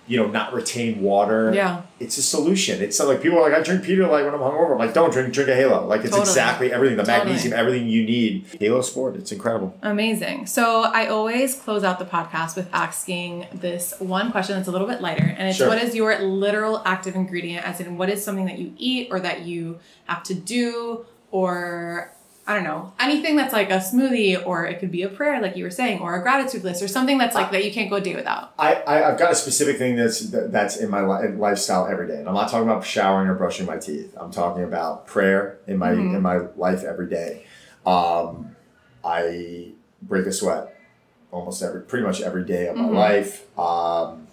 you know not retain water. Yeah. it's a solution. It's like people are like I drink Pedialyte when I'm hungover. I'm like don't drink drink a Halo. Like it's Totally. exactly everything. The Totally. magnesium, everything you need. Halo Sport. It's incredible. Amazing. So I always close out the podcast with asking this one question that's a little bit lighter, and it's Sure. what is your literal active ingredient? As in, what is something that you eat or that you have to do, or I don't know, anything that's like a smoothie, or it could be a prayer, like you were saying, or a gratitude list, or something that's like that you can't go a day without. I, I I've got a specific thing that's that- that's in my li- lifestyle every day, and I'm not talking about showering or brushing my teeth. I'm talking about prayer in my Mhm. in my life every day. Um, I break a sweat almost every pretty much every day of my Mhm. life. Um,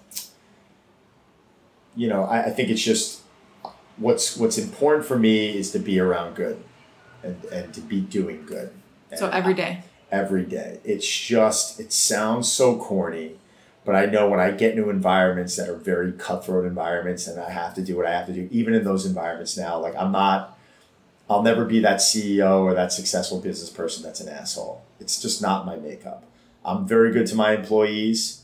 you know, I, I think it's just what's what's important for me is to be around good, and and to be doing good. So And every day. every day. It's just, it sounds so corny, but I know when I get into environments that are very cutthroat environments and I have to do what I have to do, even in those environments now, like I'm not, I'll never be that CEO or that successful business person that's an asshole. It's just not my makeup. I'm very good to my employees.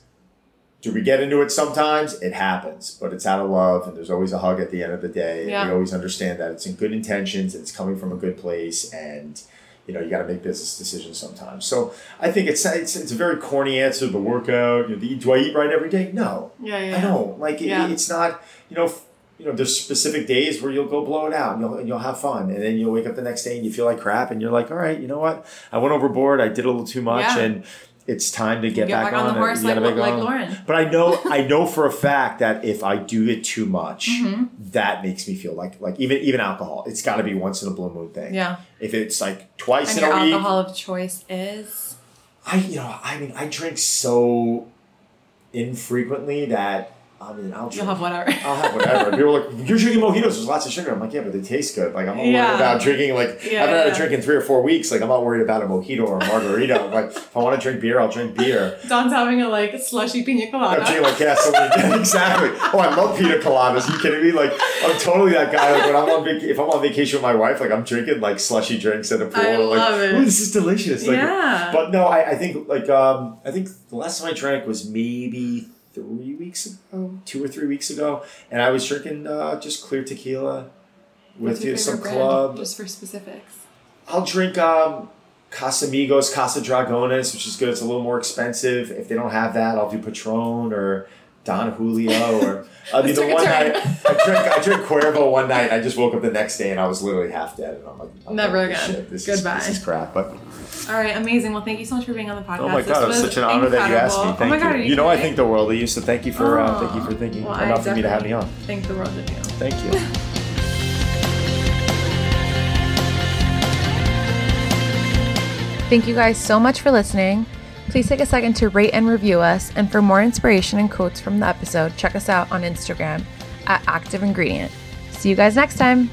Do we get into it sometimes? It happens, but it's out of love and there's always a hug at the end of the day. Yeah. We always understand that it's in good intentions and it's coming from a good place and you know, you got to make business decisions sometimes. So I think it's it's, it's a very corny answer. The workout, you know, the, do I eat right every day? No, Yeah, yeah. I don't. Like it- Yeah. it's not. You know, you know, there's specific days where you'll go blow it out and you'll and you'll have fun, and then you'll wake up the next day and you feel like crap, and you're like, all right, you know what? I went overboard. I did a little too much, Yeah. and it's time to get, Get back on the horse like, like on. Lauren. But I know I know for a fact that if I do it too much, Mhm. that makes me feel like like even even alcohol. It's got to be once in a blue moon thing. Yeah. If it's like twice And in your a week, alcohol of choice is I you know I mean I drink so infrequently that I mean I'll drink. you'll have whatever. I'll have whatever. People are like, you're drinking mojitos. There's lots of sugar. I'm like, yeah, but they taste good. Like, I'm not Yeah. worried about drinking. Like, Yeah, I've had yeah. a drink in three or four weeks. Like, I'm not worried about a mojito or a margarita. like, if I want to drink beer, I'll drink beer. Don's having a like slushy pina I'm colada. drinking like gasoline. exactly. Oh, I love pina coladas. Are you kidding me? Like, I'm totally that guy. Like, when I'm on vac- if I'm on vacation with my wife, like, I'm drinking like slushy drinks at a pool. I like, love it. This is delicious. Like, yeah. but no, I, I think like um, I think the last time I drank was maybe three weeks ago, two or three weeks ago, and I was drinking uh, just clear tequila with your some brand? club. Just for specifics. I'll drink um, Casamigos, Casa Dragones, which is good. It's a little more expensive. If they don't have that, I'll do Patron or Don Julio or I mean the one night I drank I drank Cuervo one night. And I just woke up the next day and I was literally half dead, and I'm like, I'm Never like, again. Shit, this Goodbye. Is, this is crap, but. All right, amazing. Well, thank you so much for being on the podcast. Oh my This god, it was was such an honor that you asked me. Thank oh my you. God, are you know I think the world of you, so thank you for uh, Oh. thank you for thinking Well, enough for me to have me on. Think the world of you. Thank you. Thank you guys so much for listening. Please take a second to rate and review us. And for more inspiration and quotes from the episode, check us out on Instagram at Active Ingredient. See you guys next time.